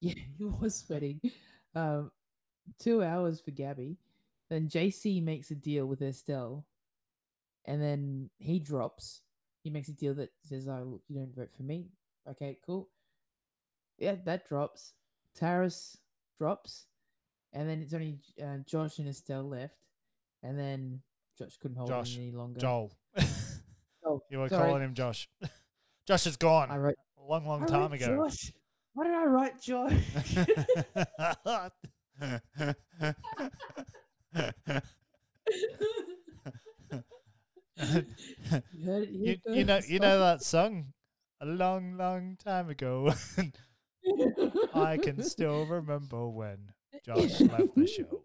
[SPEAKER 3] Yeah, he was sweating. Um, two hours for Gabby. Then JC makes a deal with Estelle, and then he drops. He makes a deal that says, "Oh, look, you don't vote for me." Okay, cool. Yeah, that drops. Taras drops, and then it's only uh, Josh and Estelle left, and then Josh couldn't hold
[SPEAKER 2] Josh,
[SPEAKER 3] any longer.
[SPEAKER 2] Joel.
[SPEAKER 3] Oh,
[SPEAKER 2] you were
[SPEAKER 3] sorry.
[SPEAKER 2] calling him Josh. [laughs] Josh is gone.
[SPEAKER 3] I wrote.
[SPEAKER 2] a long, long
[SPEAKER 3] I
[SPEAKER 2] time ago.
[SPEAKER 3] Josh. Why did I write Josh? [laughs] [laughs] you heard it here
[SPEAKER 2] you, you know, you know that song, a long, long time ago. I can still remember when Josh left the show.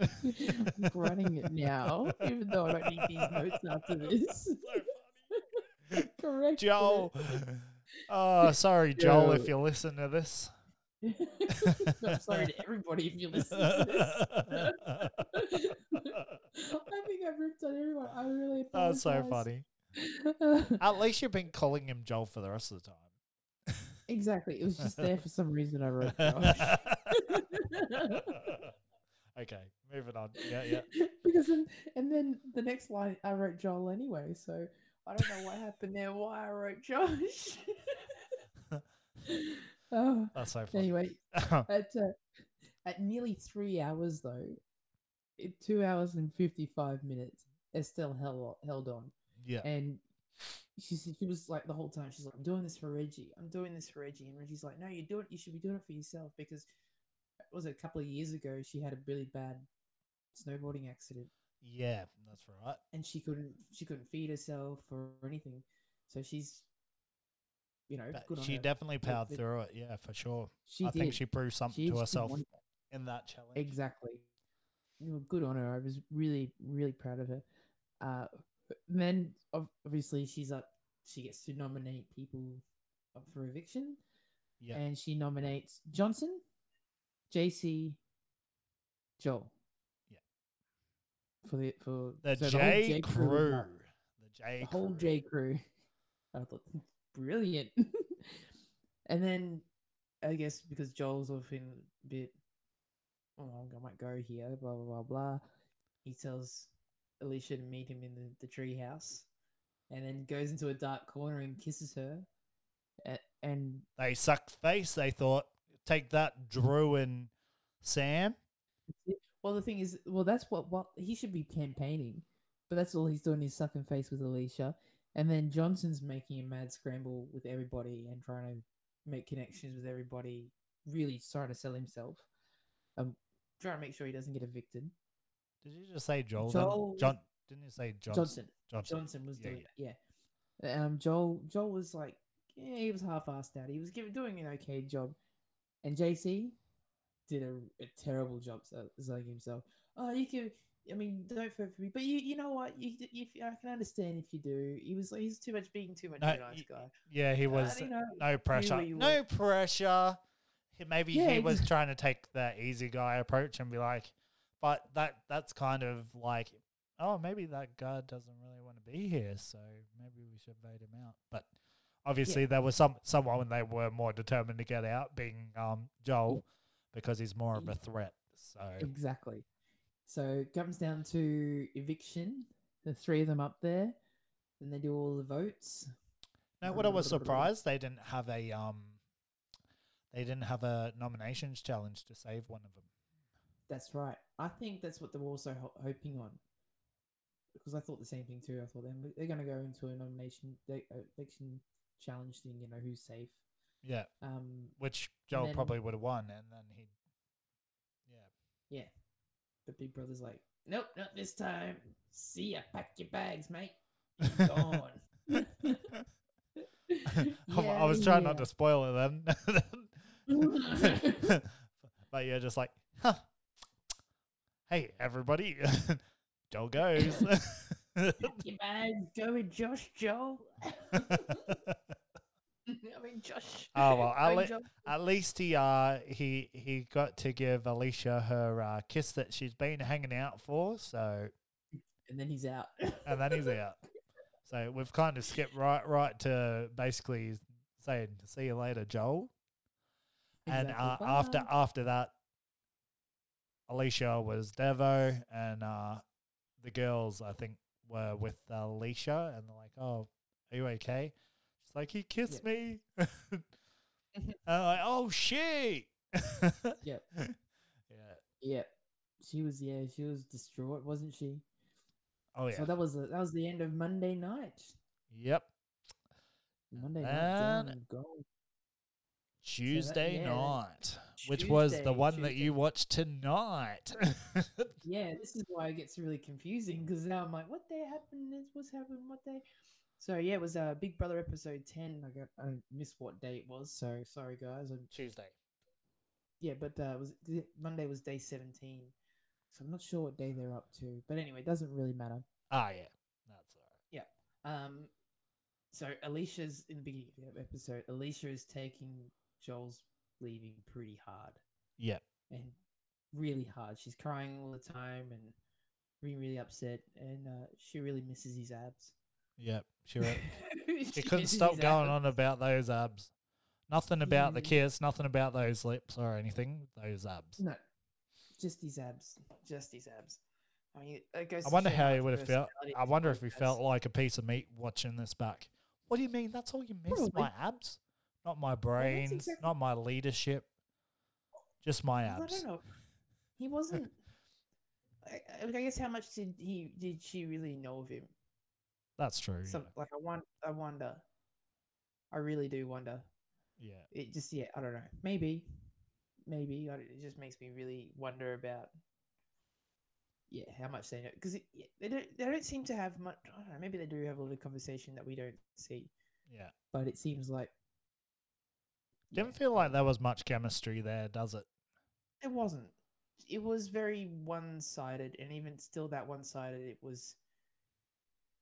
[SPEAKER 3] I'm writing it now, even though I don't need these notes after this. Correct.
[SPEAKER 2] Joel. [laughs] Oh, sorry, Joel, if you listen to this. [laughs]
[SPEAKER 3] I'm sorry to everybody if you listen to this. [laughs] I think I've ripped on everyone. I really
[SPEAKER 2] That's so funny. At least you've been calling him Joel for the rest of the time.
[SPEAKER 3] exactly. It was just there for some reason. I wrote Josh.
[SPEAKER 2] okay, moving on. Yeah, yeah.
[SPEAKER 3] because then, and then the next line I wrote Joel anyway, so I don't know what happened there. Why I wrote Josh. [laughs] oh,
[SPEAKER 2] That's so funny.
[SPEAKER 3] anyway, [laughs] at uh, at nearly three hours though, two hours and fifty five minutes, Estelle held held on,
[SPEAKER 2] yeah.
[SPEAKER 3] and she said she was like the whole time she's like, "I'm doing this for Reggie. I'm doing this for Reggie," and Reggie's like, "No, you do it. You should be doing it for yourself because." It Was it a couple of years ago? She had a really bad snowboarding accident,
[SPEAKER 2] Yeah, that's right.
[SPEAKER 3] and she couldn't she couldn't feed herself or anything. So she's, you know,
[SPEAKER 2] But
[SPEAKER 3] good
[SPEAKER 2] she
[SPEAKER 3] her.
[SPEAKER 2] definitely
[SPEAKER 3] But
[SPEAKER 2] powered
[SPEAKER 3] the-
[SPEAKER 2] through it. Yeah, for sure.
[SPEAKER 3] She
[SPEAKER 2] I
[SPEAKER 3] did
[SPEAKER 2] think she proved something
[SPEAKER 3] She-
[SPEAKER 2] to herself in that challenge.
[SPEAKER 3] exactly. Good on her. I was really really proud of her. Uh, then obviously she's up. She gets to nominate people up for eviction,
[SPEAKER 2] Yeah.
[SPEAKER 3] and she nominates Johnson, JC, Joel. For the for
[SPEAKER 2] The
[SPEAKER 3] so
[SPEAKER 2] J,
[SPEAKER 3] whole
[SPEAKER 2] crew.
[SPEAKER 3] was up.
[SPEAKER 2] The J
[SPEAKER 3] the whole
[SPEAKER 2] crew.
[SPEAKER 3] J crew. [laughs] I thought brilliant. [laughs] and then I guess because Joel's off in a bit, oh, I might go here, blah blah blah blah. He tells Alicia to meet him in the, the tree house, and then goes into a dark corner and kisses her. A- And
[SPEAKER 2] They sucked face. They thought, take that, Drew and Sam.
[SPEAKER 3] Well, the thing is, well, that's what what he should be campaigning, but that's all he's doing is sucking face with Alicia. And then Johnson's making a mad scramble with everybody and trying to make connections with everybody, really trying to sell himself. Um, trying to make sure he doesn't get evicted.
[SPEAKER 2] Did you just say Joel?
[SPEAKER 3] Joel-
[SPEAKER 2] John. Didn't you say Johnson?
[SPEAKER 3] Johnson.
[SPEAKER 2] Johnson.
[SPEAKER 3] Johnson was
[SPEAKER 2] Yeah,
[SPEAKER 3] doing it. Yeah. Um, Joel. Joel was like, yeah, he was half-assed it. He was giving doing an okay job, and JC did a, a terrible job se- selling himself. Oh, you can I mean, don't vote for me. But you, you know what? You, you, I can understand if you do. He was, he's too much being too much
[SPEAKER 2] No,
[SPEAKER 3] of a nice guy.
[SPEAKER 2] Yeah, he
[SPEAKER 3] Uh,
[SPEAKER 2] was
[SPEAKER 3] you know,
[SPEAKER 2] no pressure. No pressure. Maybe
[SPEAKER 3] Yeah,
[SPEAKER 2] he was trying to take the easy guy approach and be like, but that that's kind of like, oh, maybe that guy doesn't really want to be here, so maybe we should vote him out. But obviously, there was some someone they were more determined to get out, being um Joel, because he's more of a threat. So
[SPEAKER 3] Exactly. So it comes down to eviction. The three of them up there, then they do all the votes.
[SPEAKER 2] Now, what I was surprised they didn't have a um, they didn't have a nominations challenge to save one of them.
[SPEAKER 3] That's right. I think that's what they were also ho- hoping on. Because I thought the same thing too. I thought they're, they're going to go into a nomination they, election challenge thing. You know who's safe.
[SPEAKER 2] Yeah,
[SPEAKER 3] Um,
[SPEAKER 2] which Joel
[SPEAKER 3] then-
[SPEAKER 2] probably would have won, and then he, yeah.
[SPEAKER 3] yeah. But Big Brother's like, nope, not this time. See ya. Pack your bags, mate. You're [laughs] gone. [laughs]
[SPEAKER 2] I- I was trying not to spoil it then. [laughs] but you're just like, huh. Hey, everybody. Joel goes.
[SPEAKER 3] Pack your bags. Go with Josh Joe. [laughs] I mean, Josh.
[SPEAKER 2] Oh, well,
[SPEAKER 3] I
[SPEAKER 2] I'll
[SPEAKER 3] mean,
[SPEAKER 2] let-
[SPEAKER 3] Josh.
[SPEAKER 2] At least he uh he he got to give Alicia her uh, kiss that she's been hanging out for. So
[SPEAKER 3] And then he's out.
[SPEAKER 2] and then he's out. So we've kind of skipped right right to basically saying see you later, Joel. And
[SPEAKER 3] Exactly.
[SPEAKER 2] uh, after after that, Alicia was Devo, and uh, the girls I think were with Alicia, and they're like, "Oh, are you okay?" She's like, "He kissed me." and [laughs] mm-hmm. I'm like, "Oh shit!" [laughs]
[SPEAKER 3] Yep.
[SPEAKER 2] Yeah.
[SPEAKER 3] Yeah, she was. Yeah, she was distraught, wasn't she?
[SPEAKER 2] Oh yeah.
[SPEAKER 3] So that was the, that was the end of Monday night.
[SPEAKER 2] yep.
[SPEAKER 3] Monday night down
[SPEAKER 2] then
[SPEAKER 3] and gold.
[SPEAKER 2] Tuesday
[SPEAKER 3] yeah,
[SPEAKER 2] night, which was the
[SPEAKER 3] Tuesday,
[SPEAKER 2] one that you watched tonight. [laughs]
[SPEAKER 3] Yeah, this is why it gets really confusing because now I'm like, what day happened? This what's happened? What day? So yeah, it was uh, Big Brother episode ten. I got I missed what day it was, so sorry guys. I'm,
[SPEAKER 2] Tuesday.
[SPEAKER 3] yeah, but uh, it was Monday was day seventeen, so I'm not sure what day they're up to. But anyway, it doesn't really matter.
[SPEAKER 2] Ah, yeah. That's all right. Yeah.
[SPEAKER 3] Um, so Alicia's in the beginning of the episode. Alicia is taking Joel's leaving pretty hard
[SPEAKER 2] Yeah.
[SPEAKER 3] and really hard. She's crying all the time and being really upset, and uh, she really misses his abs.
[SPEAKER 2] Yep. She, [laughs]
[SPEAKER 3] she
[SPEAKER 2] couldn't stop going on about those abs. Nothing about the
[SPEAKER 3] mm.
[SPEAKER 2] kiss, nothing about those lips or anything. Those abs.
[SPEAKER 3] No, just his abs. Just his abs. I mean, it goes
[SPEAKER 2] I wonder how he would have felt. I wonder if he felt like a piece of meat watching this back. What do you mean? That's all you miss? My abs? Not my brains,
[SPEAKER 3] exactly-
[SPEAKER 2] not my leadership. Just my
[SPEAKER 3] Well, I
[SPEAKER 2] abs.
[SPEAKER 3] don't know. He wasn't. I, I guess how much did he did she really know of him?
[SPEAKER 2] That's true.
[SPEAKER 3] Some like I want I wonder. I really do wonder.
[SPEAKER 2] yeah.
[SPEAKER 3] It just yeah, I don't know. Maybe, maybe it just makes me really wonder about. Yeah, how much they know because they don't they don't seem to have much. I don't know. Maybe they do have a little conversation that we don't see,
[SPEAKER 2] Yeah. Yeah.
[SPEAKER 3] but it seems like
[SPEAKER 2] Didn't feel like there was much chemistry there, does it?
[SPEAKER 3] it wasn't. It was very one sided, and even still, that one sided, it was.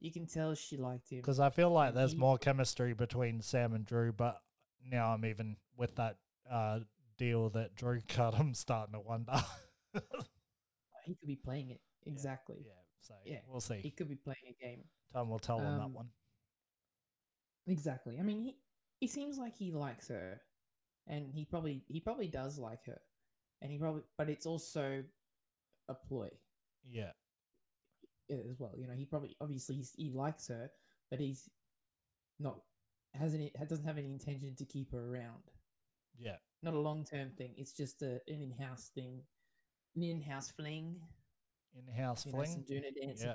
[SPEAKER 3] You can tell she liked him.
[SPEAKER 2] Because I feel like there's
[SPEAKER 3] he-
[SPEAKER 2] more chemistry between Sam and Drew, but now I'm even with that uh, deal that Drew [laughs] cut. I'm starting to wonder.
[SPEAKER 3] he could be playing it exactly.
[SPEAKER 2] yeah. So
[SPEAKER 3] Yeah,
[SPEAKER 2] we'll see.
[SPEAKER 3] He could be playing a game.
[SPEAKER 2] Time will tell on that
[SPEAKER 3] um,
[SPEAKER 2] one.
[SPEAKER 3] Exactly. I mean, he he seems like he likes her, and he probably he probably does like her, and he probably but it's also a ploy
[SPEAKER 2] Yeah.
[SPEAKER 3] As well. You know, he probably obviously he's, he likes her, but he's not has any doesn't have any intention to keep her around.
[SPEAKER 2] Yeah.
[SPEAKER 3] Not a long term thing. It's just a, an in house thing, an in house fling.
[SPEAKER 2] In house
[SPEAKER 3] You know,
[SPEAKER 2] fling.
[SPEAKER 3] some doing a dancing.
[SPEAKER 2] Yeah.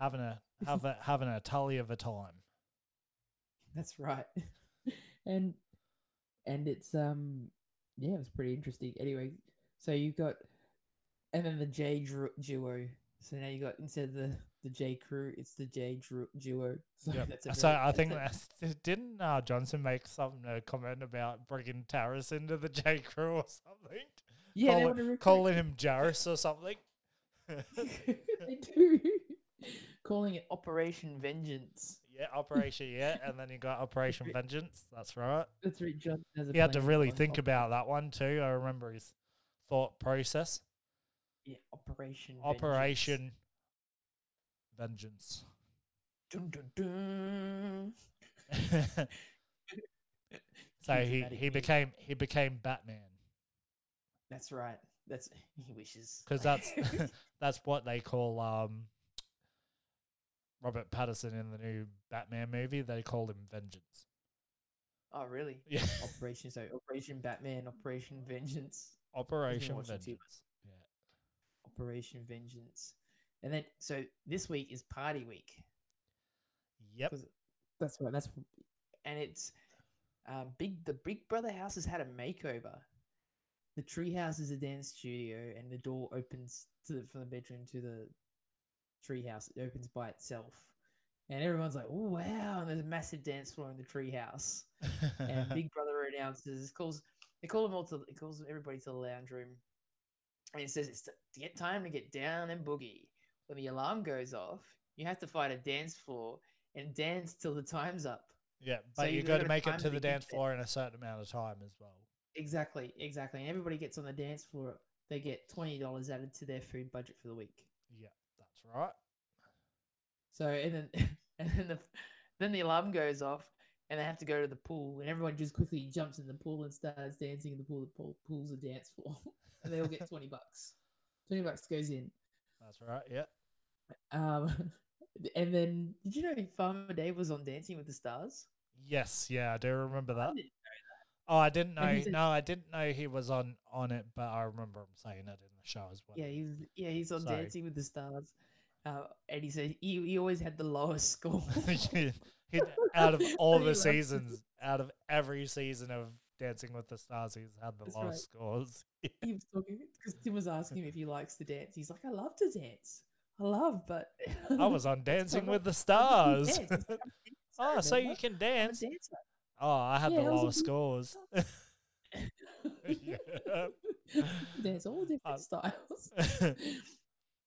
[SPEAKER 2] Having a have a having a tully of a time. [laughs]
[SPEAKER 3] That's right. [laughs] and and it's um yeah, it was pretty interesting. Anyway, so you've got and then the J duo. So now you got instead of the the J crew, it's the J duo. [laughs] So
[SPEAKER 2] Yep. So I think [laughs]
[SPEAKER 3] that's
[SPEAKER 2] didn't uh, Johnson make some uh, comment about bringing Taras into the J Crew or something?
[SPEAKER 3] yeah,
[SPEAKER 2] calling-
[SPEAKER 3] want to recruit.
[SPEAKER 2] Calling him Jaris or something. [laughs]
[SPEAKER 3] they do. Calling it Operation Vengeance.
[SPEAKER 2] yeah, Operation yeah, and then you got Operation Vengeance. That's right.
[SPEAKER 3] That's right. John has
[SPEAKER 2] He had to really think about that one too. I remember his thought process.
[SPEAKER 3] Yeah, Operation Vengeance.
[SPEAKER 2] Operation Vengeance.
[SPEAKER 3] Dun, dun, dun. [laughs]
[SPEAKER 2] so he, he became he became Batman
[SPEAKER 3] That's right. That's he wishes.
[SPEAKER 2] because that's [laughs] [laughs] that's what they call um Robert Pattinson in the new Batman movie. They called him Vengeance.
[SPEAKER 3] oh really?
[SPEAKER 2] Yeah,
[SPEAKER 3] Operation so Operation Batman, Operation Vengeance,
[SPEAKER 2] Operation Vengeance. Yeah.
[SPEAKER 3] Operation Vengeance, and then so this week is Party Week.
[SPEAKER 2] Yep.
[SPEAKER 3] 'Cause That's right. That's and it's um, big. The Big Brother house has had a makeover. The tree house is a dance studio, and the door opens to the, from the bedroom to the tree house. It opens by itself, and everyone's like, "Oh wow!" And there's a massive dance floor in the tree house. [laughs] And Big Brother announces calls. They call them all to. It calls everybody to the lounge room, and it says it's to get time to get down and boogie. When the alarm goes off, you have to find a dance floor and dance till the time's up.
[SPEAKER 2] yeah, but you
[SPEAKER 3] you've
[SPEAKER 2] got to make it to the dance floor in a certain amount of time as well.
[SPEAKER 3] Exactly, exactly. And everybody gets on the dance floor. They get twenty dollars added to their food budget for the week.
[SPEAKER 2] Yeah, that's right.
[SPEAKER 3] So and then [laughs] and then the then the alarm goes off and they have to go to the pool and everyone just quickly jumps in the pool and starts dancing in the pool. The pool pool's a dance floor [laughs] and they all get [laughs] twenty bucks. Twenty bucks goes in.
[SPEAKER 2] That's right. Yeah.
[SPEAKER 3] Um, [laughs] and then did you know Farmer Dave was on Dancing with the Stars?
[SPEAKER 2] Yes. Yeah, I do remember
[SPEAKER 3] I
[SPEAKER 2] that. Oh, I didn't know.
[SPEAKER 3] And he said-
[SPEAKER 2] No, I didn't know he was on on it, but I remember him saying it in the show as well.
[SPEAKER 3] Yeah, he's yeah he's on
[SPEAKER 2] So-
[SPEAKER 3] Dancing with the Stars, uh, and he said he, he always had the lowest score.
[SPEAKER 2] He, out of [laughs] all the seasons, out of every season of Dancing with the Stars, he's had the
[SPEAKER 3] That's
[SPEAKER 2] lowest scores. [laughs]
[SPEAKER 3] he was talking because Tim was asking him if he likes to dance. He's like, I love to dance. I love, but
[SPEAKER 2] I was [laughs] on Dancing with the Stars.
[SPEAKER 3] just do dance. I'm a
[SPEAKER 2] oh, so you can dance? Oh, I had
[SPEAKER 3] Yeah,
[SPEAKER 2] the lowest scores. Yeah.
[SPEAKER 3] dance all different
[SPEAKER 2] Um,
[SPEAKER 3] styles.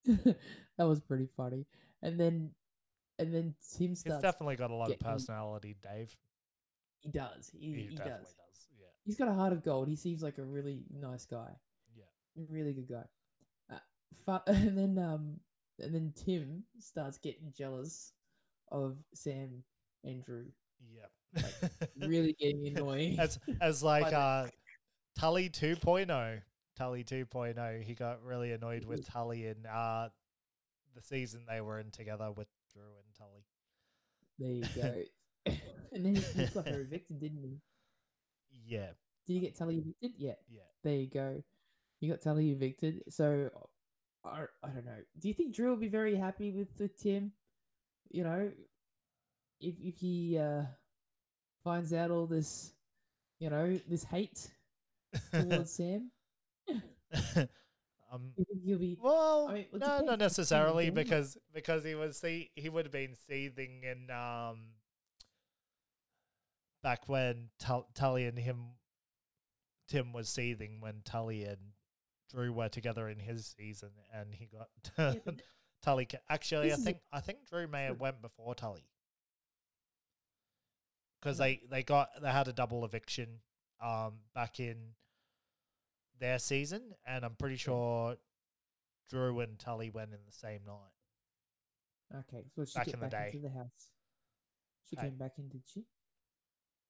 [SPEAKER 3] that was pretty funny. And then, and then Tim starts.
[SPEAKER 2] He's definitely got a lot of
[SPEAKER 3] getting-
[SPEAKER 2] personality, Dave.
[SPEAKER 3] he does. He,
[SPEAKER 2] He,
[SPEAKER 3] he
[SPEAKER 2] definitely
[SPEAKER 3] does.
[SPEAKER 2] does. Yeah.
[SPEAKER 3] He's got a heart of gold. He seems like a really nice guy.
[SPEAKER 2] Yeah.
[SPEAKER 3] really good guy. Uh, [laughs] and then um and then Tim starts getting jealous of Sam and Drew.
[SPEAKER 2] Yeah. [laughs]
[SPEAKER 3] Really getting annoying.
[SPEAKER 2] as as [laughs] like
[SPEAKER 3] But-
[SPEAKER 2] uh Tully 2.0. Tully 2.0. He got really annoyed with. Tully in uh the season they were in together with Drew and Tully.
[SPEAKER 3] there you go. [laughs] [laughs] and then he, got her evicted, didn't he?
[SPEAKER 2] Yeah,
[SPEAKER 3] Did you get Tully evicted? Yeah.
[SPEAKER 2] yeah.
[SPEAKER 3] There you go. You got Tully evicted. So I, I don't know. Do you think Drew will be very happy with, with Tim? You know, if if he uh finds out all this, you know, this hate [laughs] towards Sam,
[SPEAKER 2] um
[SPEAKER 3] you be
[SPEAKER 2] well,
[SPEAKER 3] I mean,
[SPEAKER 2] no, not necessarily [laughs] because because he was see he would have been seething in um back when Tul- Tully and him Tim was seething when Tully and Drew were together in his season and he got [laughs]
[SPEAKER 3] Yeah,
[SPEAKER 2] Tully actually I think I think Drew may have went before Tully because
[SPEAKER 3] No.
[SPEAKER 2] they they got they had a double eviction um back in their season and I'm pretty sure Drew and Tully went in the same night.
[SPEAKER 3] okay. So she
[SPEAKER 2] Back
[SPEAKER 3] get
[SPEAKER 2] in the
[SPEAKER 3] back
[SPEAKER 2] day.
[SPEAKER 3] into the house. She
[SPEAKER 2] Hey.
[SPEAKER 3] came back in, did she?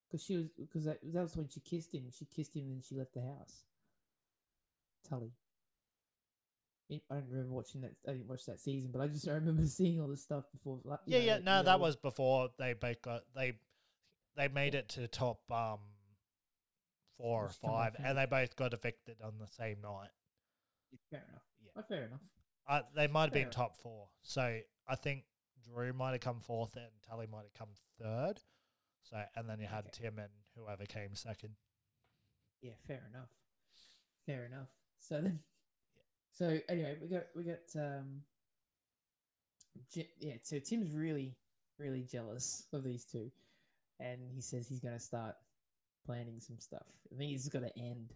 [SPEAKER 3] Because she was because that, that was when she kissed him. She kissed him and she left the house. Tully. I I don't remember watching that. I didn't watch that season, but I just [laughs] remember seeing all the stuff before. like,
[SPEAKER 2] Yeah,
[SPEAKER 3] know,
[SPEAKER 2] yeah, no, that was before they both got they they made it to the top um four or five, and they both got evicted on the same night.
[SPEAKER 3] Fair enough.
[SPEAKER 2] Yeah.
[SPEAKER 3] Oh, fair enough.
[SPEAKER 2] Uh, they might have been top four, so I think Drew might have come fourth and Tully might have come third. So and then you had
[SPEAKER 3] Okay.
[SPEAKER 2] Tim and whoever came second.
[SPEAKER 3] Yeah, fair enough. Fair enough. So then, yeah. so anyway, we got we got um, yeah. So Tim's really really jealous of these two, and he says he's going to start planning some stuff. I think it's got to end.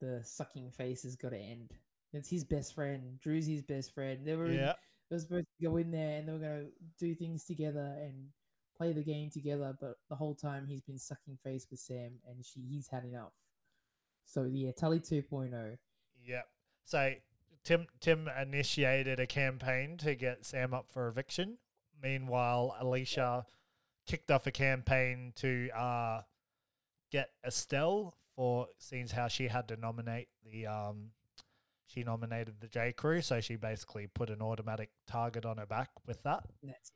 [SPEAKER 3] The sucking face has got to end. It's his best friend. Drew's his best friend. They were in- they were supposed to go in there and they were going to do things together and play the game together. But the whole time he's been sucking face with Sam and she he's had enough. So yeah, Tully oh. 2.0.
[SPEAKER 2] Yep. So Tim Tim initiated a campaign to get Sam up for eviction. Meanwhile, Alicia kicked off a campaign to uh, get Estelle for seems how she had to nominate the um she nominated the J Crew, so she basically put an automatic target on her back with that,
[SPEAKER 3] that's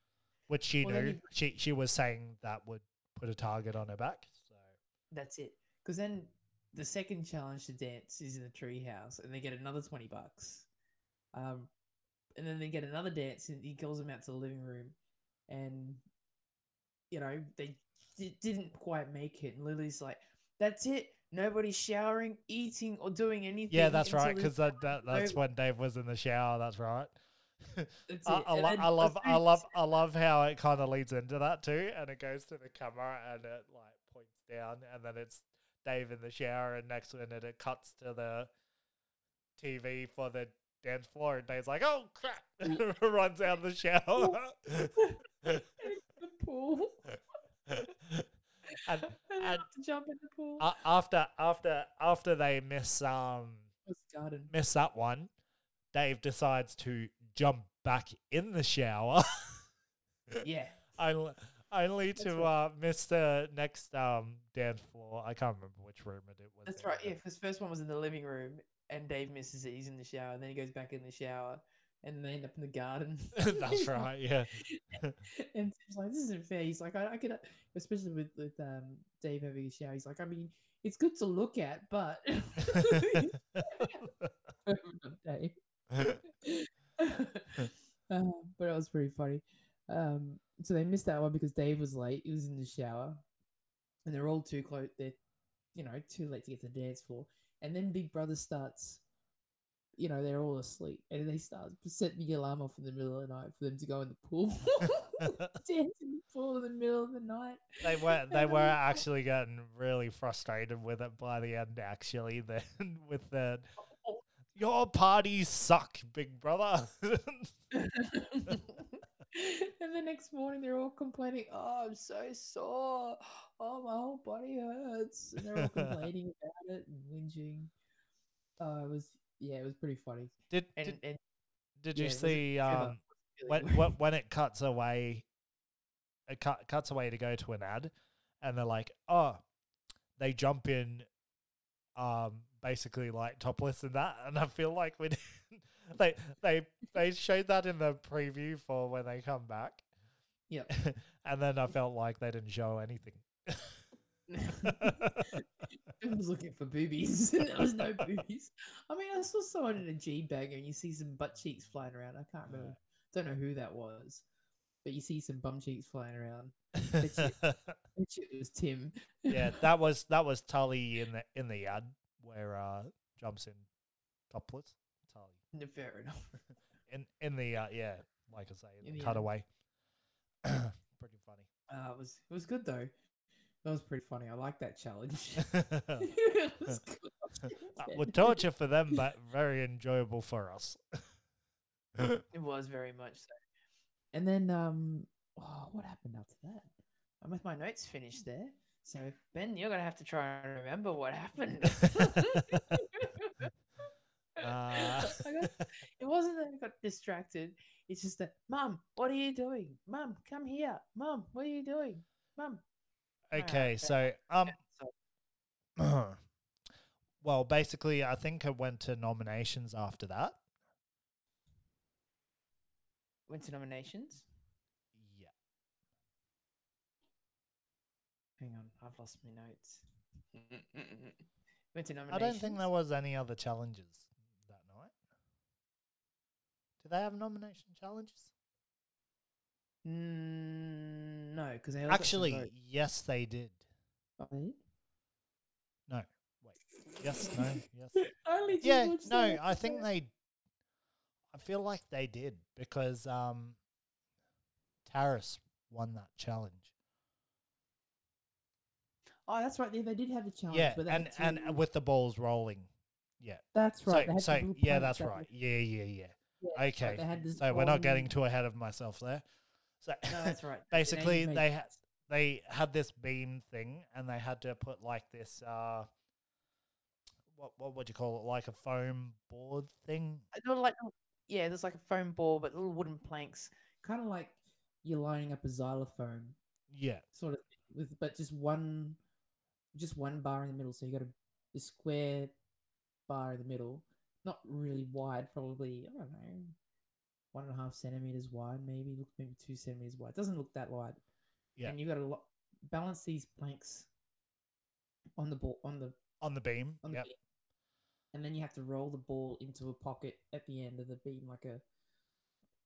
[SPEAKER 2] which she
[SPEAKER 3] Well,
[SPEAKER 2] knew.
[SPEAKER 3] you-
[SPEAKER 2] She she was saying that would put a target on her back. So
[SPEAKER 3] That's it. Because then the second challenge to dance is in the treehouse, and they get another twenty bucks. Um, and then they get another dance, and he calls them out to the living room, and you know they di- didn't quite make it. And Lily's like, "That's it. Nobody's showering, eating, or doing anything."
[SPEAKER 2] yeah, that's right. Because that, that that's when Dave was in the shower. That's right. [laughs]
[SPEAKER 3] that's
[SPEAKER 2] I. I, lo- I love, I love, I love how it kind of leads into that too, and it goes to the camera and it like points down, and then it's Dave in the shower, and next minute it cuts to the TV for the dance floor, and Dave's like, "Oh crap!" [laughs] runs out of the shower. [laughs]
[SPEAKER 3] the pool. [laughs]
[SPEAKER 2] and [laughs]
[SPEAKER 3] and jump in the pool.
[SPEAKER 2] a- after, after, after they miss um miss that one, Dave decides to jump back in the shower. [laughs]
[SPEAKER 3] Yeah.
[SPEAKER 2] only, only
[SPEAKER 3] That's
[SPEAKER 2] to
[SPEAKER 3] right.
[SPEAKER 2] uh, miss the next um dance floor. I can't remember which room it was.
[SPEAKER 3] That's
[SPEAKER 2] in,
[SPEAKER 3] right. Yeah, because first one was in the living room, and Dave misses it. He's in the shower, and then he goes back in the shower, and they end up in the garden. [laughs]
[SPEAKER 2] That's right. Yeah. [laughs]
[SPEAKER 3] and Tim's like, "This isn't fair." He's like, "I, I could," especially with with um Dave having a shower. He's like, "I mean, it's good to look at, but." Dave. [laughs] um, but it was pretty funny. Um, so they missed that one because Dave was late. He was in the shower, and they're all too close. They're, you know, too late to get to the dance floor. And then Big Brother starts. You know, they're all asleep, and they start setting the alarm off in the middle of the night for them to go in the pool, [laughs] [laughs] dance in the pool in the middle of the night.
[SPEAKER 2] they were they [laughs] were actually getting really frustrated with it by the end. Actually, then with the
[SPEAKER 3] "Oh,
[SPEAKER 2] your parties suck, big brother.
[SPEAKER 3] and the next morning, they're all complaining, "Oh, I'm so sore. Oh, my whole body hurts." And they're all complaining about it and whinging. Uh, it was yeah, it was pretty funny.
[SPEAKER 2] did
[SPEAKER 3] And
[SPEAKER 2] did,
[SPEAKER 3] and
[SPEAKER 2] did
[SPEAKER 3] yeah,
[SPEAKER 2] you see um [laughs] when, when it cuts away? It cut, cuts away to go to an ad, and they're like, "Oh, they jump in, um, basically like topless and that." And I feel like we [laughs] they they they showed that in the preview for when they come back,
[SPEAKER 3] Yep. [laughs]
[SPEAKER 2] and then I felt like they didn't show anything.
[SPEAKER 3] I was looking for boobies. [laughs] and there was no boobies. I mean, I saw someone in a G bag and you see some butt cheeks flying around. I can't remember. Don't know who that was, but you see some bum cheeks flying around. Bet you, bet you it was Tim.
[SPEAKER 2] yeah, that was that was Tully in the in the ad where uh jumps in topless. Tully
[SPEAKER 3] Fair enough. [laughs]
[SPEAKER 2] in in the uh, yeah, like I say,
[SPEAKER 3] In
[SPEAKER 2] the
[SPEAKER 3] the
[SPEAKER 2] cutaway. [clears throat] Pretty funny.
[SPEAKER 3] Uh, it was it was good though. That was pretty funny. I like that challenge. [laughs] [laughs] it was [laughs] good.
[SPEAKER 2] Uh, well, torture for them, but very enjoyable for us.
[SPEAKER 3] It was very much so. And then, um, oh, what happened after that? I'm with my notes finished there. So Ben, you're gonna have to try and remember what happened.
[SPEAKER 2] Uh,
[SPEAKER 3] got, it wasn't that I got distracted. It's just that, Mum, what are you doing? Mum, come here. Mum, what are you doing? Mum.
[SPEAKER 2] Okay,
[SPEAKER 3] okay.
[SPEAKER 2] so um,
[SPEAKER 3] So, [clears throat]
[SPEAKER 2] well, basically, I think it went to nominations after that.
[SPEAKER 3] went to nominations.
[SPEAKER 2] Yeah.
[SPEAKER 3] Hang on, I've lost my notes. [laughs] went to nominations.
[SPEAKER 2] I don't think there was any other challenges that night. Do they have nomination challenges?
[SPEAKER 3] Mm, no, because they all got to
[SPEAKER 2] Actually,
[SPEAKER 3] vote.
[SPEAKER 2] yes, they did.
[SPEAKER 3] They?
[SPEAKER 2] No, wait. Yes, no, yes. [laughs]
[SPEAKER 3] Only just
[SPEAKER 2] Yeah, no,
[SPEAKER 3] the
[SPEAKER 2] I think they. I feel like they did because um, Taras won that challenge.
[SPEAKER 3] Oh, that's right. They, they did have the challenge.
[SPEAKER 2] yeah, and
[SPEAKER 3] had
[SPEAKER 2] and
[SPEAKER 3] to-
[SPEAKER 2] with the balls rolling. Yeah.
[SPEAKER 3] That's right.
[SPEAKER 2] So, so yeah, that's
[SPEAKER 3] that
[SPEAKER 2] right.
[SPEAKER 3] were-
[SPEAKER 2] Yeah, yeah, yeah.
[SPEAKER 3] yeah,
[SPEAKER 2] Okay.
[SPEAKER 3] they
[SPEAKER 2] So we're not getting too ahead of myself there. So
[SPEAKER 3] No, [laughs] that's right.
[SPEAKER 2] basically
[SPEAKER 3] They made
[SPEAKER 2] they ha-
[SPEAKER 3] sense.
[SPEAKER 2] they had this beam thing and they had to put like this uh what what would you call it like a foam board thing
[SPEAKER 4] They like, yeah, there's like a foam board, but little wooden planks.
[SPEAKER 3] kind of like you're lining up a xylophone
[SPEAKER 2] yeah
[SPEAKER 3] sort of thing, with but just one just one bar in the middle so you got a, a square bar in the middle not really wide probably i don't know one and a half centimeters wide maybe look maybe two centimeters wide. Doesn't look that wide.
[SPEAKER 2] Yeah.
[SPEAKER 3] and you've got to lo- balance these planks on the ball on the
[SPEAKER 2] on the beam
[SPEAKER 3] on the
[SPEAKER 2] yep.
[SPEAKER 3] beam. and then you have to roll the ball into a pocket at the end of the beam like a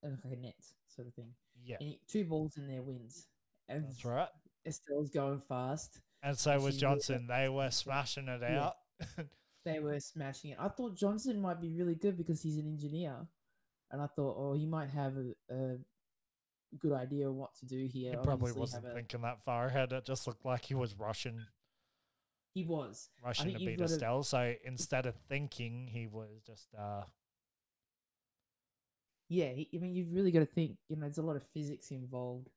[SPEAKER 3] like a net sort of thing.
[SPEAKER 2] Yeah.
[SPEAKER 3] And two balls in there wins. And
[SPEAKER 2] that's right.
[SPEAKER 3] Estelle's going fast.
[SPEAKER 2] and so was johnson. They were smashing it
[SPEAKER 3] Yeah.
[SPEAKER 2] out. [laughs]
[SPEAKER 3] They were smashing it. I thought Johnson might be really good because he's an engineer, and I thought, oh, he might have a, a good idea of what to do here.
[SPEAKER 2] he probably wasn't
[SPEAKER 3] a-
[SPEAKER 2] thinking that far ahead it just looked like he was rushing
[SPEAKER 3] He was.
[SPEAKER 2] rushing to beat estelle so instead of thinking he was just uh
[SPEAKER 3] Yeah, I mean, you've really got to think. You know, there's a lot of physics involved.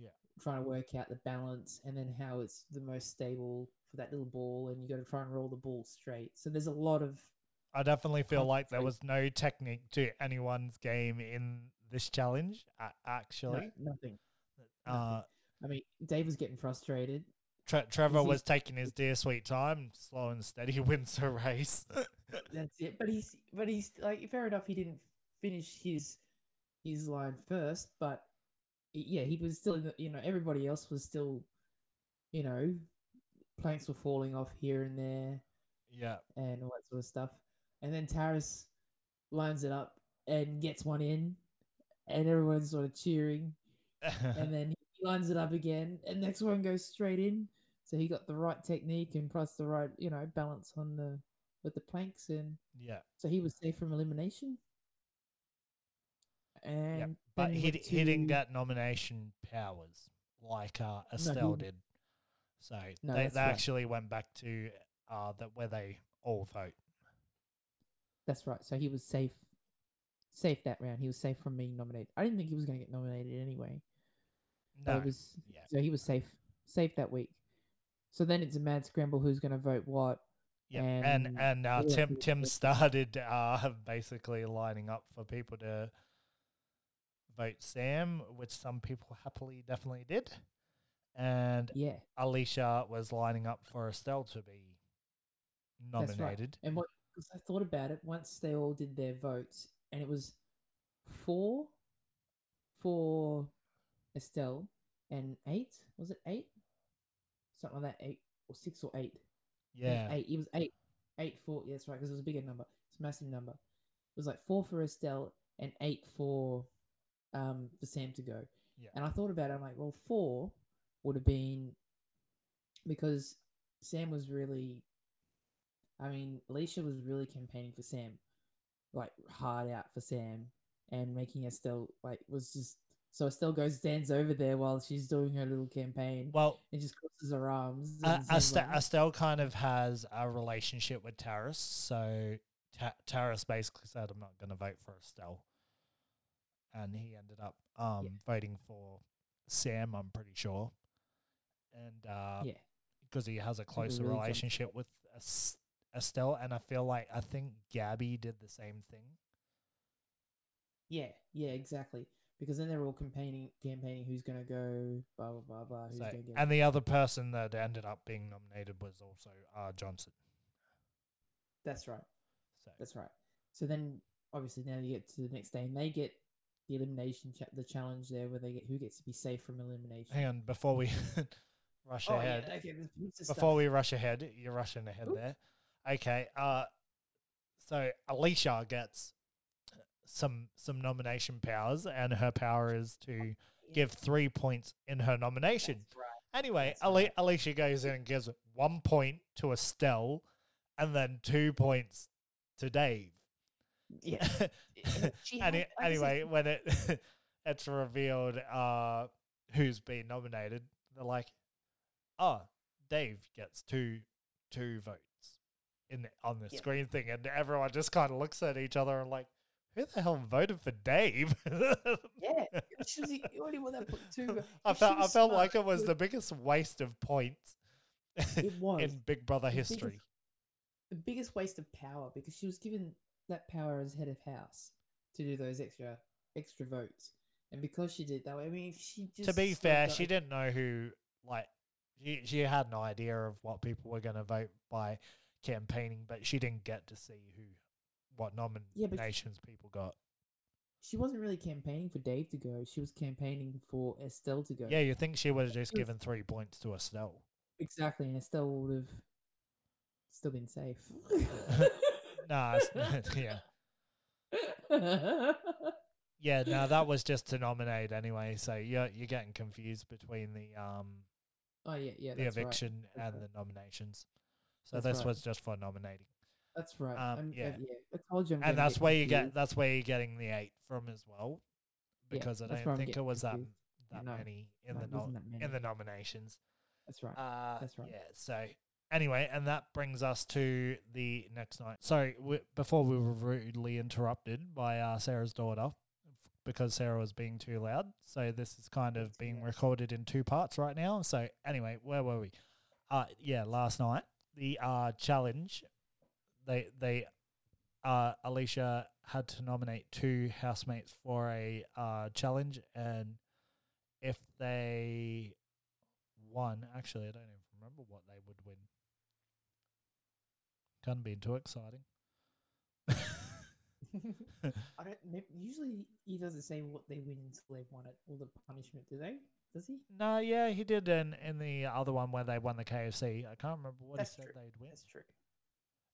[SPEAKER 2] Yeah.
[SPEAKER 3] Trying to work out the balance and then how it's the most stable for that little ball, and you got to try and roll the ball straight. So there's a lot of
[SPEAKER 2] I definitely feel like there was no technique to anyone's game in this challenge. a-
[SPEAKER 3] no,
[SPEAKER 2] Actually,
[SPEAKER 3] nothing.
[SPEAKER 2] uh,
[SPEAKER 3] I mean, Dave was getting frustrated.
[SPEAKER 2] Tre- Trevor was taking his dear sweet time, slow and steady, [laughs] wins the race. [laughs]
[SPEAKER 3] That's it. But he's but he's like fair enough. He didn't finish his his line first, but yeah, he was still in the. You know, everybody else was still. You know, planks were falling off here and there
[SPEAKER 2] yeah,
[SPEAKER 3] and all that sort of stuff. And then Taras lines it up and gets one in, and everyone's sort of cheering. And then he lines it up again, and next one goes straight in. So he got the right technique and plus the right, you know, balance on the with the planks, and
[SPEAKER 2] yeah,
[SPEAKER 3] so he was safe from elimination. And
[SPEAKER 2] yeah. But he d- he didn't get nomination powers like uh, Estelle
[SPEAKER 3] didn't.
[SPEAKER 2] did. So
[SPEAKER 3] No,
[SPEAKER 2] they, they
[SPEAKER 3] right.
[SPEAKER 2] actually went back to uh that where they all vote.
[SPEAKER 3] That's right. So he was safe, safe that round. He was safe from being nominated. I didn't think he was going to get nominated anyway.
[SPEAKER 2] No,
[SPEAKER 3] was
[SPEAKER 2] yeah.
[SPEAKER 3] so he was safe, safe that week. So then it's a mad scramble. Who's going to vote what?
[SPEAKER 2] Yeah, and
[SPEAKER 3] and
[SPEAKER 2] and uh, Tim Tim started [laughs] uh, basically lining up for people to vote Sam, which some people happily definitely did, and
[SPEAKER 3] Yeah,
[SPEAKER 2] Alicia was lining up for Estelle to be
[SPEAKER 3] that's right.
[SPEAKER 2] nominated.
[SPEAKER 3] And what? Because I thought about it once they all did their votes, and it was four for Estelle and eight. Was it eight? Something like that. Eight or six or eight.
[SPEAKER 2] Yeah,
[SPEAKER 3] eight. It was eight. Eight for yeah, that's right, because it was a bigger number. It's a massive number. It was like four for Estelle and eight for um for Sam to go.
[SPEAKER 2] Yeah.
[SPEAKER 3] And I thought about it. I'm like, well, four would have been because Sam was really. I mean, Alicia was really campaigning for Sam, like hard out for Sam, and making Estelle like was just so Estelle goes stands over there while she's doing her little campaign
[SPEAKER 2] well,
[SPEAKER 3] and just crosses her arms.
[SPEAKER 2] uh,
[SPEAKER 3] and Sam's
[SPEAKER 2] Este-
[SPEAKER 3] like,
[SPEAKER 2] Estelle kind of has a relationship with Taras, so Ta- Taras basically said, "I'm not going to vote for Estelle," and he ended up um voting for Sam. I'm pretty sure, and uh,
[SPEAKER 3] yeah.
[SPEAKER 2] because he has a closer relationship with Estelle, and I feel like I think Gabby did the same thing.
[SPEAKER 3] Yeah, yeah, exactly. Because then they're all campaigning, campaigning who's gonna go, blah blah blah blah. Who's
[SPEAKER 2] So,
[SPEAKER 3] gonna get?
[SPEAKER 2] and the other person that ended up being nominated was also R. Johnson.
[SPEAKER 3] that's right.
[SPEAKER 2] So
[SPEAKER 3] That's right. So then, obviously, now you get to the next day, and they get the elimination, cha- the challenge there, where they get who gets to be safe from elimination.
[SPEAKER 2] hang on before we [laughs] rush
[SPEAKER 3] oh
[SPEAKER 2] ahead.
[SPEAKER 3] yeah, okay. there's heaps of
[SPEAKER 2] before
[SPEAKER 3] stuff.
[SPEAKER 2] we rush ahead, you're rushing ahead there. Okay. Uh, so Alicia gets some some nomination powers, and her power is to give three points in her nomination.
[SPEAKER 3] Right.
[SPEAKER 2] Anyway, Ali-
[SPEAKER 3] right.
[SPEAKER 2] Alicia goes in and gives one point to Estelle, and then two points to Dave.
[SPEAKER 3] Yeah. [laughs]
[SPEAKER 2] Any- anyway, when it [laughs] it's revealed uh, who's been nominated, they're like, "Oh, Dave gets two two votes in on the
[SPEAKER 5] Yeah.
[SPEAKER 2] screen thing, and everyone just kind of looks at each other and like, who the hell voted for Dave? [laughs]
[SPEAKER 5] Yeah, she was the only one that put two. Uh, I
[SPEAKER 2] felt I felt like it was the biggest waste of points [laughs]
[SPEAKER 3] It was
[SPEAKER 2] in Big Brother
[SPEAKER 3] The biggest-
[SPEAKER 2] history.
[SPEAKER 3] the biggest waste of power because she was given that power as head of house to do those extra extra votes, and because she did that I mean, she just
[SPEAKER 2] To be fair, she didn't know who like she she had no idea of what people were going to vote by campaigning, but she didn't get to see who what
[SPEAKER 3] Yeah,
[SPEAKER 2] nominations people got.
[SPEAKER 3] She wasn't really campaigning for Dave to go. She was campaigning for Estelle to go.
[SPEAKER 2] Yeah, you think she would have just given three points to Estelle?
[SPEAKER 3] exactly, and Estelle would have still been safe. [laughs]
[SPEAKER 2] Nah, [laughs] yeah. Yeah, no, that was just to nominate anyway. So you're you're getting confused between the um
[SPEAKER 3] oh yeah, yeah,
[SPEAKER 2] the
[SPEAKER 3] that's right.
[SPEAKER 2] eviction
[SPEAKER 3] That's
[SPEAKER 2] and
[SPEAKER 3] right.
[SPEAKER 2] the nominations. So
[SPEAKER 3] That's
[SPEAKER 2] this
[SPEAKER 3] right.
[SPEAKER 2] was just for nominating,
[SPEAKER 3] That's right.
[SPEAKER 2] Um,
[SPEAKER 3] I'm- uh,
[SPEAKER 2] yeah.
[SPEAKER 3] yeah. I told you, I'm
[SPEAKER 2] and that's where you get that's where you're getting the eight from as well,
[SPEAKER 3] Yeah,
[SPEAKER 2] because I don't think it was that
[SPEAKER 3] confused.
[SPEAKER 2] that
[SPEAKER 3] No,
[SPEAKER 2] many in
[SPEAKER 3] no,
[SPEAKER 2] the no,
[SPEAKER 3] many.
[SPEAKER 2] in the nominations.
[SPEAKER 3] That's right.
[SPEAKER 2] Uh,
[SPEAKER 3] That's right.
[SPEAKER 2] Yeah. So anyway, and that brings us to the next night. Sorry, we, before we were rudely interrupted by uh, Sarah's daughter because Sarah was being too loud. So this is kind of being recorded in two parts right now. So anyway, where were we? Uh, yeah, last night the uh challenge. They they uh Alicia had to nominate two housemates for a uh challenge and if they won, actually, I don't even remember what they would win. Can't be too exciting. [laughs]
[SPEAKER 3] I don't. Usually he doesn't say what they win until they've won it, or the punishment. Do they? Does he?
[SPEAKER 2] no, yeah, he did in in the other one where they won the KFC. I can't remember what
[SPEAKER 5] That's
[SPEAKER 2] he said
[SPEAKER 5] true.
[SPEAKER 2] they'd win.
[SPEAKER 5] That's true.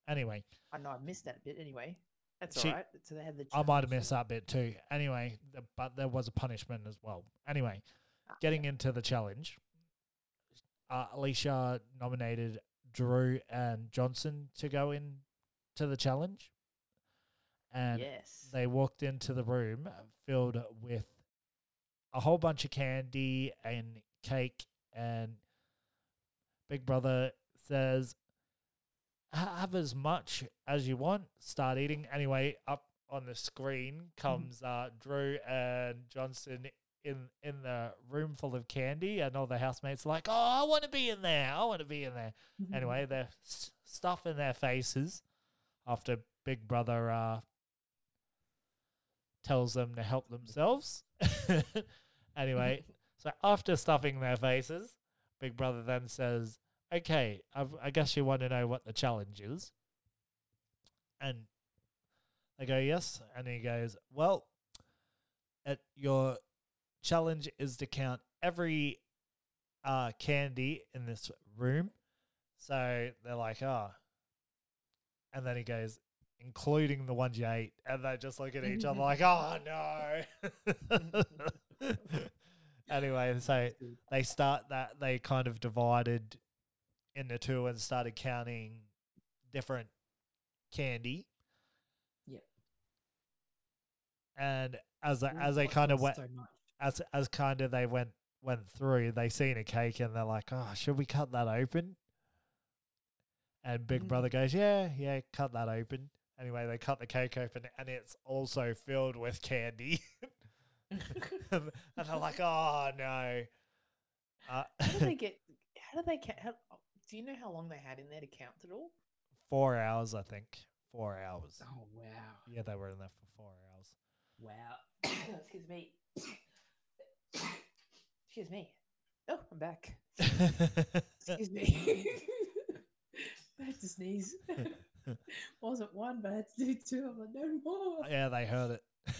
[SPEAKER 2] Anyway,
[SPEAKER 5] I know I missed that bit anyway. That's
[SPEAKER 2] She-
[SPEAKER 5] all right. So they had the.
[SPEAKER 2] I might have missed that bit too. Anyway, the, but there was a punishment as well. Anyway,
[SPEAKER 5] Ah,
[SPEAKER 2] getting into the challenge, uh, Alicia nominated Drew and Johnson to go in to the challenge, and
[SPEAKER 5] yes.
[SPEAKER 2] they walked into the room filled with a whole bunch of candy and cake and big brother says have as much as you want start eating. Anyway up on the screen comes uh drew and johnson in in the room full of candy and all the housemates are like oh i want to be in there i want to be in there. Anyway, they're s- stuffing their faces after Big Brother uh, tells them to help themselves. [laughs] anyway, so after stuffing their faces, Big Brother then says, "Okay, I, I guess you want to know what the challenge is." And they go, "Yes," and he goes, "Well, your challenge is to count every uh, candy in this room." So they're like, "Oh," and then he goes, "Including the ones you ate," and they just look at each other like, [laughs] "Oh no." [laughs] anyway, so they start that they kind of divided into two and started counting different candy.
[SPEAKER 3] Yep.
[SPEAKER 2] And as they, as they kind of went
[SPEAKER 3] so
[SPEAKER 2] as as kind of they went went through, they seen a cake and they're like, "Oh, should we cut that open?" And Big
[SPEAKER 3] Mhm.
[SPEAKER 2] Brother goes, "Yeah, yeah, cut that open." Anyway, they cut the cake open and it's also filled with candy. [laughs] and they're like, "Oh no!" Uh,
[SPEAKER 5] how do they [laughs] get? How do they count? How, do you know how long they had in there to count it all?
[SPEAKER 2] four hours, I think. Four hours.
[SPEAKER 3] Oh wow!
[SPEAKER 2] Yeah, they were in there for four hours.
[SPEAKER 3] Wow! [coughs]
[SPEAKER 5] Excuse me. Excuse me. Oh, I'm back. [laughs]
[SPEAKER 3] Excuse me. I had to sneeze. [laughs] Wasn't one, but I had to do two. I'm like, no more.
[SPEAKER 2] yeah, they heard it. [laughs]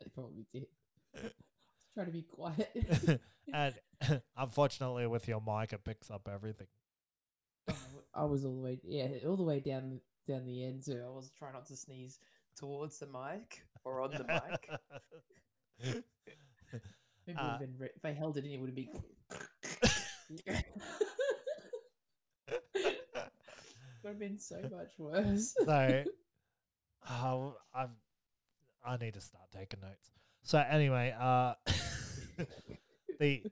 [SPEAKER 3] They probably did. Trying to be quiet. [laughs]
[SPEAKER 2] and unfortunately, with your mic, it picks up everything.
[SPEAKER 3] I was all the way, yeah, all the way down down the end too.
[SPEAKER 5] I was trying not to sneeze towards the mic or on the mic.
[SPEAKER 3] Maybe
[SPEAKER 2] Uh,
[SPEAKER 3] been re- if I held it in, it would have been. Would have been so much worse. [laughs]
[SPEAKER 2] so, oh, [laughs] I've, I need to start taking notes. So anyway, uh, [laughs] the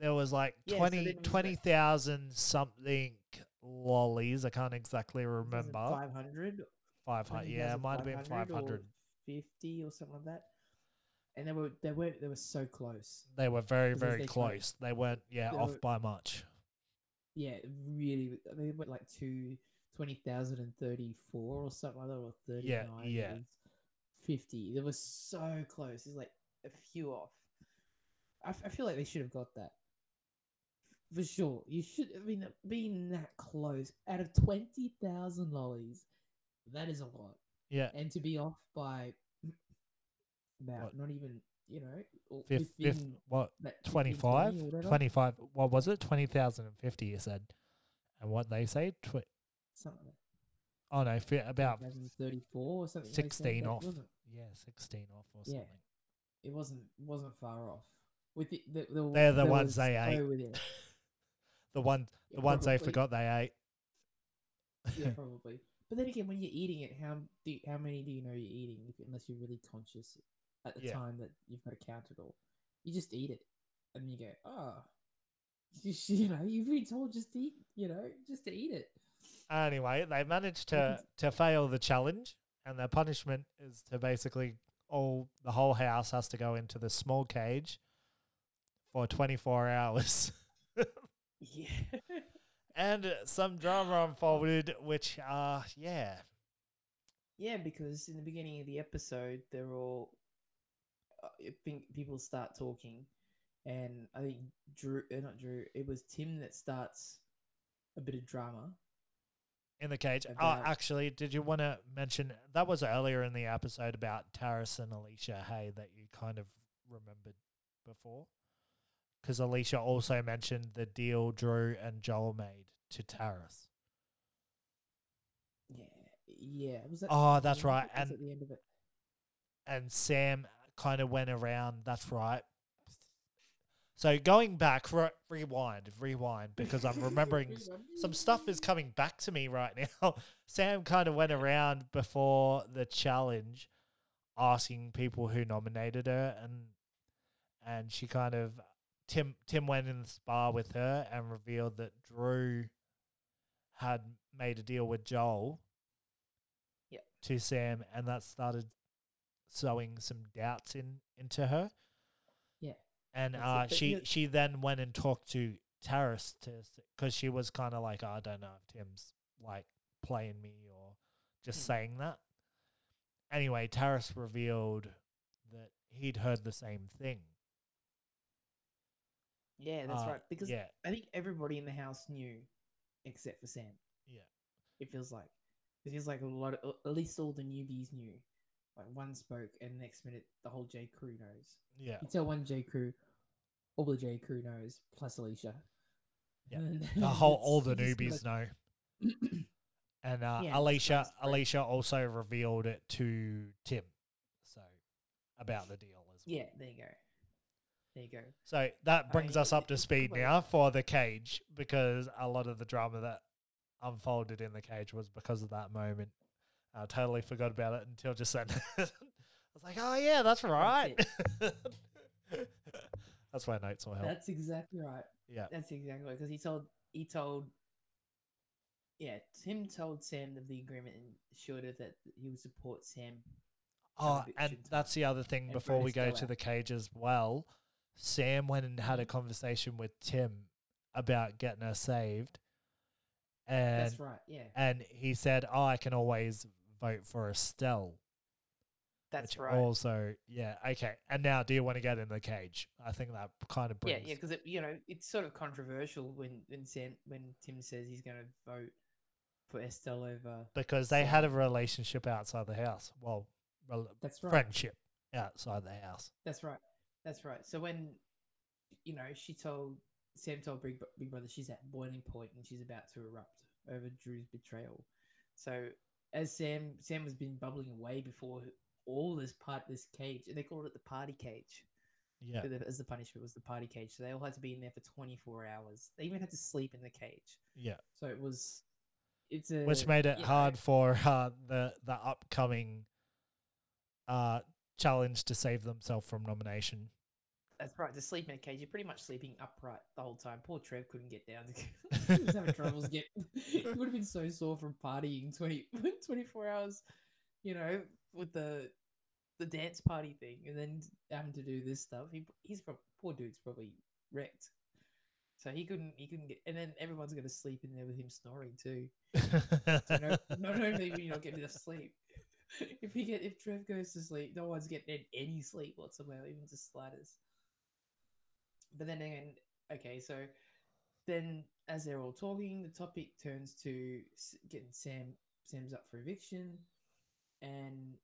[SPEAKER 2] there was like
[SPEAKER 5] Yeah, so
[SPEAKER 2] twenty
[SPEAKER 5] then it was
[SPEAKER 2] twenty thousand something lollies. I can't exactly remember.
[SPEAKER 3] Five hundred.
[SPEAKER 2] Five hundred. Yeah, it might have been five hundred.
[SPEAKER 3] Fifty or something like that. And they were they were they were so close.
[SPEAKER 2] They were very very close. They weren't yeah
[SPEAKER 3] they
[SPEAKER 2] off
[SPEAKER 3] were-
[SPEAKER 2] by much.
[SPEAKER 3] Yeah, really. They went like to twenty thousand and thirty four or something like that, or thirty
[SPEAKER 2] Yeah,
[SPEAKER 3] nine.
[SPEAKER 2] yeah.
[SPEAKER 3] Fifty. They were so close. It's like a few off. I, f- I feel like they should have got that. For sure. You should I mean being that close out of twenty thousand lollies, that is a lot.
[SPEAKER 2] Yeah,
[SPEAKER 3] And to be off by about
[SPEAKER 2] What?
[SPEAKER 3] not even you know or
[SPEAKER 2] fifth, fifth what
[SPEAKER 3] that 15,
[SPEAKER 2] 25
[SPEAKER 3] 20
[SPEAKER 2] 25 what was it 20,050 you said and what they say tw-
[SPEAKER 3] something like
[SPEAKER 2] oh no fi- about
[SPEAKER 3] 2034 or something.
[SPEAKER 2] 16 off
[SPEAKER 3] wasn't,
[SPEAKER 2] yeah 16 off or
[SPEAKER 3] Yeah.
[SPEAKER 2] something
[SPEAKER 3] it wasn't wasn't far off. With the, the, the
[SPEAKER 2] They're the ones they ate. the one
[SPEAKER 3] Yeah,
[SPEAKER 2] the ones they forgot they ate
[SPEAKER 3] Yeah, [laughs] probably. But then again, when you're eating it, how do how many do you know you're eating? If, unless you're really conscious at the
[SPEAKER 2] Yeah.
[SPEAKER 3] time that you've got to count it all, you just eat it, and you go, oh, [laughs] you, you know, you've been told just to eat, you know, just to eat it.
[SPEAKER 2] anyway they managed to [laughs] to fail the challenge and their punishment is to basically all the whole house has to go into the small cage for 24 hours
[SPEAKER 3] Yeah. [laughs]
[SPEAKER 2] and some drama unfolded which uh yeah
[SPEAKER 3] Yeah, because in the beginning of the episode, they're all. Think people start talking, and I think Drew, uh, not Drew, it was Tim that starts a bit of drama.
[SPEAKER 2] in the cage. Oh, actually, did you want to mention that was earlier in the episode about Taras and Alicia Hay that you kind of remembered before? Because Alicia also mentioned the deal Drew and Joel made to Taras.
[SPEAKER 3] Yeah, yeah. Was that?
[SPEAKER 2] Oh, that's right, and-
[SPEAKER 3] at the end of it.
[SPEAKER 2] and Sam kind of went around. That's right. So going back, re- rewind, rewind, because I'm remembering [laughs] some stuff is coming back to me right now. [laughs] Sam kind of went around before the challenge, asking people who nominated her, and and she kind of Tim Tim went in the spa with her and revealed that Drew had made a deal with Joel.
[SPEAKER 3] Yep.
[SPEAKER 2] To Sam, and that started sowing some doubts in into her.
[SPEAKER 3] Yeah.
[SPEAKER 2] And uh, she she then went and talked to Taras to because she was kind of like, "Oh, I don't know if Tim's like playing me or just
[SPEAKER 3] Hmm.
[SPEAKER 2] saying that. Anyway, Taras revealed that he'd heard the same thing.
[SPEAKER 3] Yeah, that's
[SPEAKER 2] Uh,
[SPEAKER 3] right. Because
[SPEAKER 2] yeah,
[SPEAKER 3] I think everybody in the house knew, except for Sam.
[SPEAKER 2] yeah,
[SPEAKER 3] It feels like it feels like a lot. Of, at least all the newbies knew. Like one spoke, and next minute the whole J crew knows.
[SPEAKER 2] yeah.
[SPEAKER 3] You tell one J crew, all the J crew knows, plus Alicia.
[SPEAKER 2] Yeah. The whole all the [laughs] newbies know. [clears throat] And uh,
[SPEAKER 3] Yeah,
[SPEAKER 2] Alicia? Alicia also revealed it to Tim. So about the deal as well.
[SPEAKER 3] yeah, there you go. There you go.
[SPEAKER 2] So that brings
[SPEAKER 3] I-
[SPEAKER 2] us up to speed now for the cage because a lot of the drama that unfolded in the cage was because of that moment. I totally forgot about it until just then. [laughs] I was like, oh yeah, that's right. [laughs] that's why notes will help.
[SPEAKER 3] That's exactly right.
[SPEAKER 2] yeah.
[SPEAKER 3] That's exactly right. Because he told he told yeah, Tim told Sam of the agreement and assured her that he would support Sam.
[SPEAKER 2] Oh, and that's the other thing before we go to
[SPEAKER 3] out.
[SPEAKER 2] the cage as well. Sam went and had a
[SPEAKER 3] Mhm.
[SPEAKER 2] conversation with Tim about getting her saved. And
[SPEAKER 3] That's right. Yeah,
[SPEAKER 2] and he said, "Oh, I can always vote for Estelle."
[SPEAKER 6] That's right.
[SPEAKER 2] Also, yeah, okay. And now, do you want to get in the cage? I think that kind of
[SPEAKER 3] yeah,
[SPEAKER 2] brings.
[SPEAKER 3] yeah. yeah, Because you know, it's sort of controversial when when Sam when Tim says he's going to vote for Estelle over.
[SPEAKER 2] because they had a relationship outside the house. Well,
[SPEAKER 3] That's right.
[SPEAKER 2] friendship outside the house.
[SPEAKER 3] That's right. That's right. So when you know she told Sam told Big, Big Brother she's at boiling point and she's about to erupt over Drew's betrayal. So as Sam Sam has been bubbling away before all this part this cage and they called it the party cage
[SPEAKER 2] Yeah,
[SPEAKER 3] as the punishment was the party cage. So they all had to be in there for 24 hours. They even had to sleep in the cage.
[SPEAKER 2] yeah.
[SPEAKER 3] So it was it's a
[SPEAKER 2] Which made it
[SPEAKER 3] you know,
[SPEAKER 2] hard for uh, the the upcoming uh challenge to save themselves from nomination.
[SPEAKER 3] That's right. To sleep in a cage, you're pretty much sleeping upright the whole time. Poor Trev couldn't get down. To, [laughs] [laughs] he was having troubles getting. he would have been so sore from partying 20, [laughs] 24 hours, you know, with the the dance party thing, and then having to do this stuff. He he's prob- poor dude's probably wrecked. So he couldn't he couldn't get, and then everyone's going to sleep in there with him snoring too. So no, not only will you not get enough sleep, if he get if Trev goes to sleep, no one's getting any sleep whatsoever, even just slightest. But then again, okay, so then as they're all talking, the topic turns to getting Sam. Sam's up for eviction, and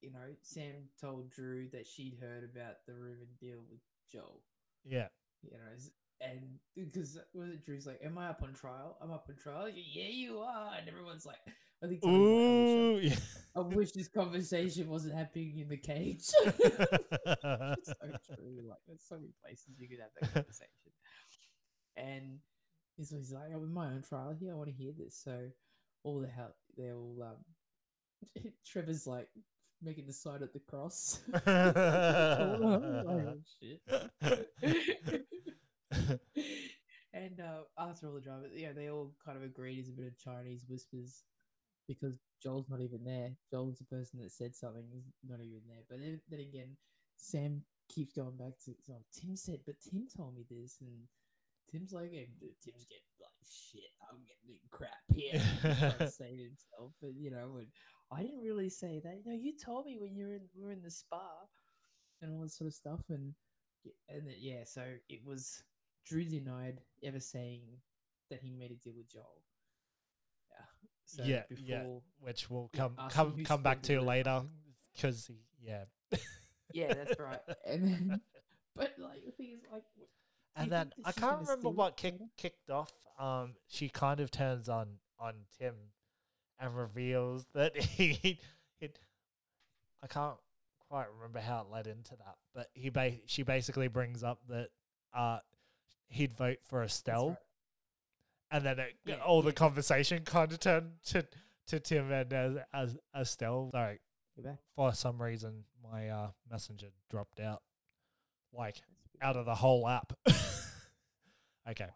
[SPEAKER 3] you know Sam told Drew that she'd heard about the rumor deal with Joel.
[SPEAKER 2] yeah.
[SPEAKER 3] You know, and because was it Drew's like, "Am I up on trial? I'm up on trial." Yeah, you are, and everyone's like, "I think."
[SPEAKER 2] Ooh. yeah.
[SPEAKER 3] I, wish, this conversation wasn't happening in the cage. [laughs] so [laughs] true. Like, there's so many places you could have that conversation. and he's, he's like, I'm in my own trial here. I want to hear this. So, all the help, they're all, um, [laughs] Trevor's like making the sign at the cross. oh, shit. and uh, after all the drama, yeah, they all kind of agreed it's a bit of Chinese whispers because Joel's not even there. Joel's the person that said something, is not even there. But then, then again, Sam keeps going back to oh, Tim said, but Tim told me this, and Tim's like, hey, Tim's getting like shit. I'm getting crap here. He's trying [laughs] say himself, but you know, and I didn't really say that. No, you told me when you were in, we were in the spa and all that sort of stuff, and and then, yeah, so it was Drew denied ever saying that he made a deal with Joel. Yeah. So
[SPEAKER 2] yeah,
[SPEAKER 3] before,
[SPEAKER 2] yeah, which we'll come come come back to later because yeah, [laughs]
[SPEAKER 3] Yeah, that's right. And then, [laughs] but like the thing is, like, w- do you
[SPEAKER 2] and then I can't remember what kick, kicked off. Um, she kind of turns on on Tim and reveals that [laughs] he it. I can't quite remember how it led into that, but he ba- she basically brings up that uh he'd vote for Estelle. And then it,
[SPEAKER 3] Yeah,
[SPEAKER 2] all the conversation kind of turned to to Tim and as as Estelle. Sorry, for some reason my uh, messenger dropped out, like out of the whole app. [laughs] okay,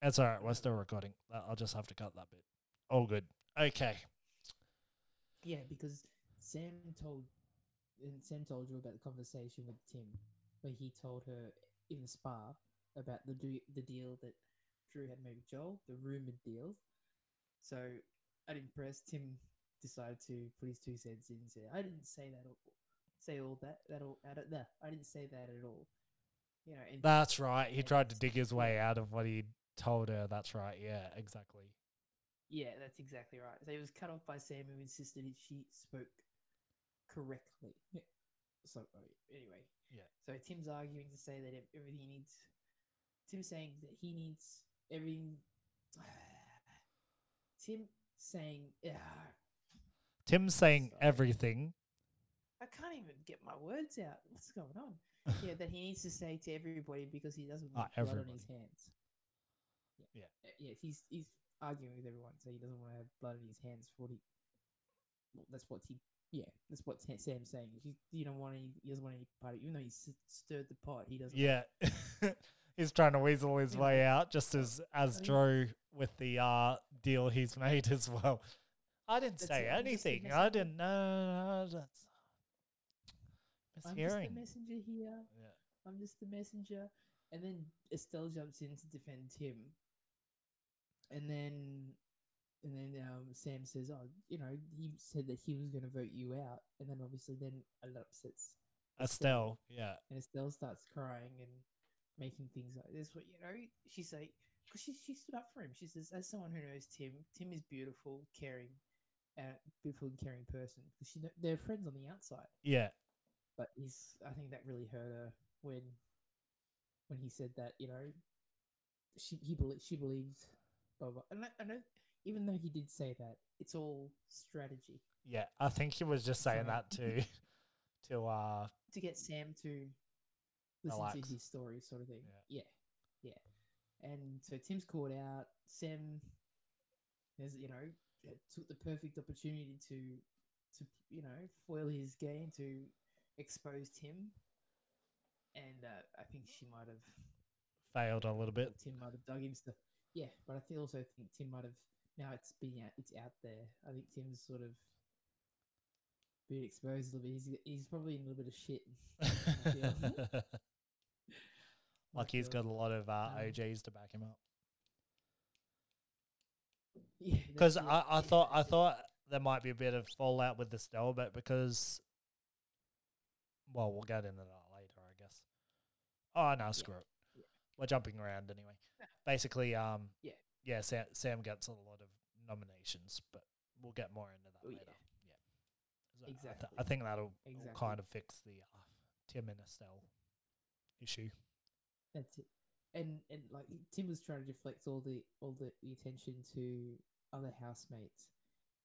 [SPEAKER 2] that's all right. We're still recording. Uh, I'll just have to cut that bit. All good. Okay.
[SPEAKER 3] Yeah, because Sam told and Sam told you about the conversation with Tim, where he told her in the spa about the do- the deal that Drew had made with Joel, the rumored deal. So, at impress, Tim decided to put his two cents in. and Say, I didn't say that. All, say all that. That all. Out of, that. I didn't say that at all. You know, and
[SPEAKER 2] That's right. He tried to dig his way out of what he told her. That's right. Yeah, exactly.
[SPEAKER 3] Yeah, that's exactly right. So he was cut off by Sam, who insisted that she spoke correctly. Yeah. [laughs] So uh, anyway,
[SPEAKER 2] Yeah.
[SPEAKER 3] So Tim's arguing to say that everything he needs. Tim's saying that he needs everything. [sighs] Tim saying, yeah,
[SPEAKER 2] Tim's saying
[SPEAKER 3] Sorry.
[SPEAKER 2] everything.
[SPEAKER 3] I can't even get my words out. What's going on? [laughs] yeah, that he needs to say to everybody because he doesn't
[SPEAKER 2] Ah,
[SPEAKER 3] want blood on his hands.
[SPEAKER 2] Yeah.
[SPEAKER 3] Uh, yeah. He's he's arguing with everyone, so he doesn't want to have blood on his hands for what he. Well, that's what he. Yeah, that's what Sa- Sam's saying. He, you don't want any. He doesn't want any part of. It. Even though he stirred the pot, he doesn't.
[SPEAKER 2] Yeah. [laughs] he's trying to weasel his way out, just as as Drew with the uh deal he's made as well. I didn't
[SPEAKER 3] That's
[SPEAKER 2] say
[SPEAKER 3] it, I'm just the
[SPEAKER 2] anything. I didn't know. That's
[SPEAKER 3] I'm just the messenger here.
[SPEAKER 2] Yeah.
[SPEAKER 3] I'm just the messenger. And then Estelle jumps in to defend him. And then and then um, Sam says, Oh, you know, he said that he was gonna vote you out and then obviously then it upsets
[SPEAKER 2] Estelle. Yeah.
[SPEAKER 3] and Estelle starts crying and making things like this. What you know, she's like, because she she stood up for him. She says, as someone who knows Tim, Tim is beautiful, caring, uh, beautiful and caring person. Because she they're friends on the outside,
[SPEAKER 2] Yeah.
[SPEAKER 3] but he's I think that really hurt her when when he said that. You know, she he belie- she believed, blah blah. And I, I know, even though he did say that, it's all strategy
[SPEAKER 2] Yeah. I think he was just saying that to [laughs] to uh
[SPEAKER 3] to get Sam to listen
[SPEAKER 2] Relax.
[SPEAKER 3] to his story, sort of thing.
[SPEAKER 2] Yeah.
[SPEAKER 3] Yeah, yeah. And so Tim's called out. Sam has, you know, took the perfect opportunity to, to you know, foil his game to expose Tim. and uh, I think she might have
[SPEAKER 2] Failed a little bit.
[SPEAKER 3] Tim might have dug him stuff. Yeah, but I think also think Tim might have now it's been out it's out there. I think Tim's sort of been exposed a little bit. He's he's probably in a little bit of shit. [laughs] [laughs]
[SPEAKER 2] like he's got a lot of uh,
[SPEAKER 3] Um,
[SPEAKER 2] OGs to back him up.
[SPEAKER 3] Yeah,
[SPEAKER 2] Because
[SPEAKER 3] it.
[SPEAKER 2] I, I thought I thought there might be a bit of fallout with the Stell, but because well, we'll get into that later, I guess. Oh no, screw it.
[SPEAKER 3] yeah.
[SPEAKER 2] We're jumping around anyway. Basically, um,
[SPEAKER 3] Yeah.
[SPEAKER 2] yeah. Sam, Sam gets a lot of nominations, but we'll get more into that
[SPEAKER 3] Oh,
[SPEAKER 2] later. Yeah, So I th-
[SPEAKER 3] Exactly.
[SPEAKER 2] I think that'll,
[SPEAKER 3] Exactly.
[SPEAKER 2] kind of fix the uh, Tim and Estelle issue.
[SPEAKER 3] That's it. And and like Tim was trying to deflect all the all the, attention to other housemates,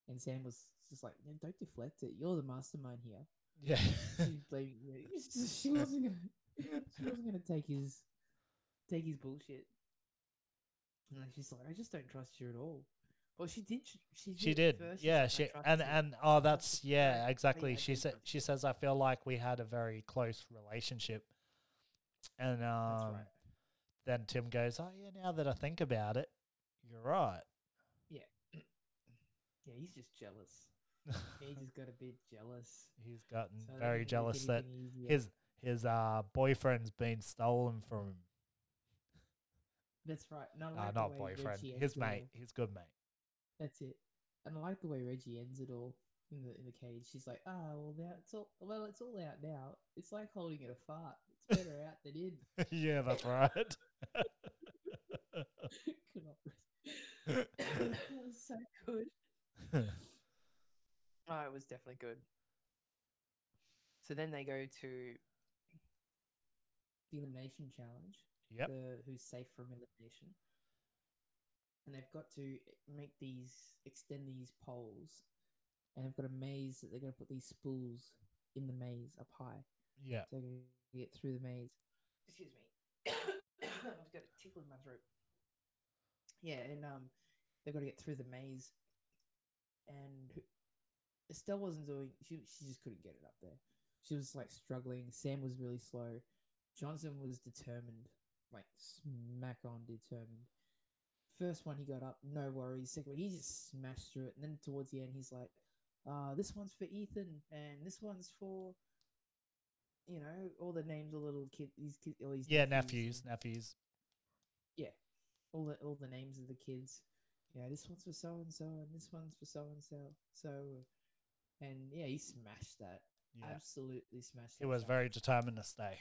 [SPEAKER 3] and Sam was just like, no, "Don't deflect it. You're the mastermind here."
[SPEAKER 2] Yeah.
[SPEAKER 3] She's [laughs] blaming She [laughs] [laughs] wasn't gonna. She wasn't gonna take his take his bullshit. And she's like, "I just don't trust you at all." Well, she did. She, she,
[SPEAKER 2] she did
[SPEAKER 3] first,
[SPEAKER 2] yeah she and
[SPEAKER 3] you."
[SPEAKER 2] and oh that's yeah exactly she said she says i feel like we had a very close relationship and
[SPEAKER 3] That's
[SPEAKER 2] um
[SPEAKER 3] right.
[SPEAKER 2] then tim goes oh yeah now that i think about it you're right
[SPEAKER 3] Yeah, [clears throat] Yeah, he's just jealous. [laughs] He just got a bit jealous.
[SPEAKER 2] he's gotten
[SPEAKER 3] So
[SPEAKER 2] very jealous that
[SPEAKER 3] easier.
[SPEAKER 2] his his uh boyfriend's been stolen from him
[SPEAKER 3] That's right. No, I
[SPEAKER 2] uh, not boyfriend his
[SPEAKER 3] ends it all.
[SPEAKER 2] mate his good mate
[SPEAKER 3] That's it. And I like the way Reggie ends it all in the in the cage. She's like, "Ah, well now it's all well, it's all out now. It's like holding it a fart. It's better out than in." [laughs]
[SPEAKER 2] yeah that's right [laughs]
[SPEAKER 3] Good on Reggie. [laughs] that was so good.
[SPEAKER 7] Oh, it was definitely good. So then they go to
[SPEAKER 3] The elimination challenge.
[SPEAKER 2] yep
[SPEAKER 3] The who's safe from elimination. And they've got to make these extend these poles, and they've got a maze that they're going to put these spools in the maze up high.
[SPEAKER 2] yeah
[SPEAKER 3] so can get through the maze.
[SPEAKER 7] excuse me. [coughs] I've got a tickle in my throat.
[SPEAKER 3] Yeah, and um, they've got to get through the maze. And Estelle wasn't doing. She she just couldn't get it up there. She was like struggling. Sam was really slow. Johnson was determined, like smack on determined. First one he got up, no worries. Second one he just smashed through it. And then towards the end he's like, "Uh, this one's for Ethan, and this one's for." You know all the names of little kid, these kids, all these
[SPEAKER 2] yeah
[SPEAKER 3] nephews
[SPEAKER 2] nephews Yeah,
[SPEAKER 3] all the all the names of the kids. Yeah, this one's for so and so, and this one's for so and so. So, and yeah, he smashed that.
[SPEAKER 2] yeah
[SPEAKER 3] Absolutely smashed.
[SPEAKER 2] he was very determined to stay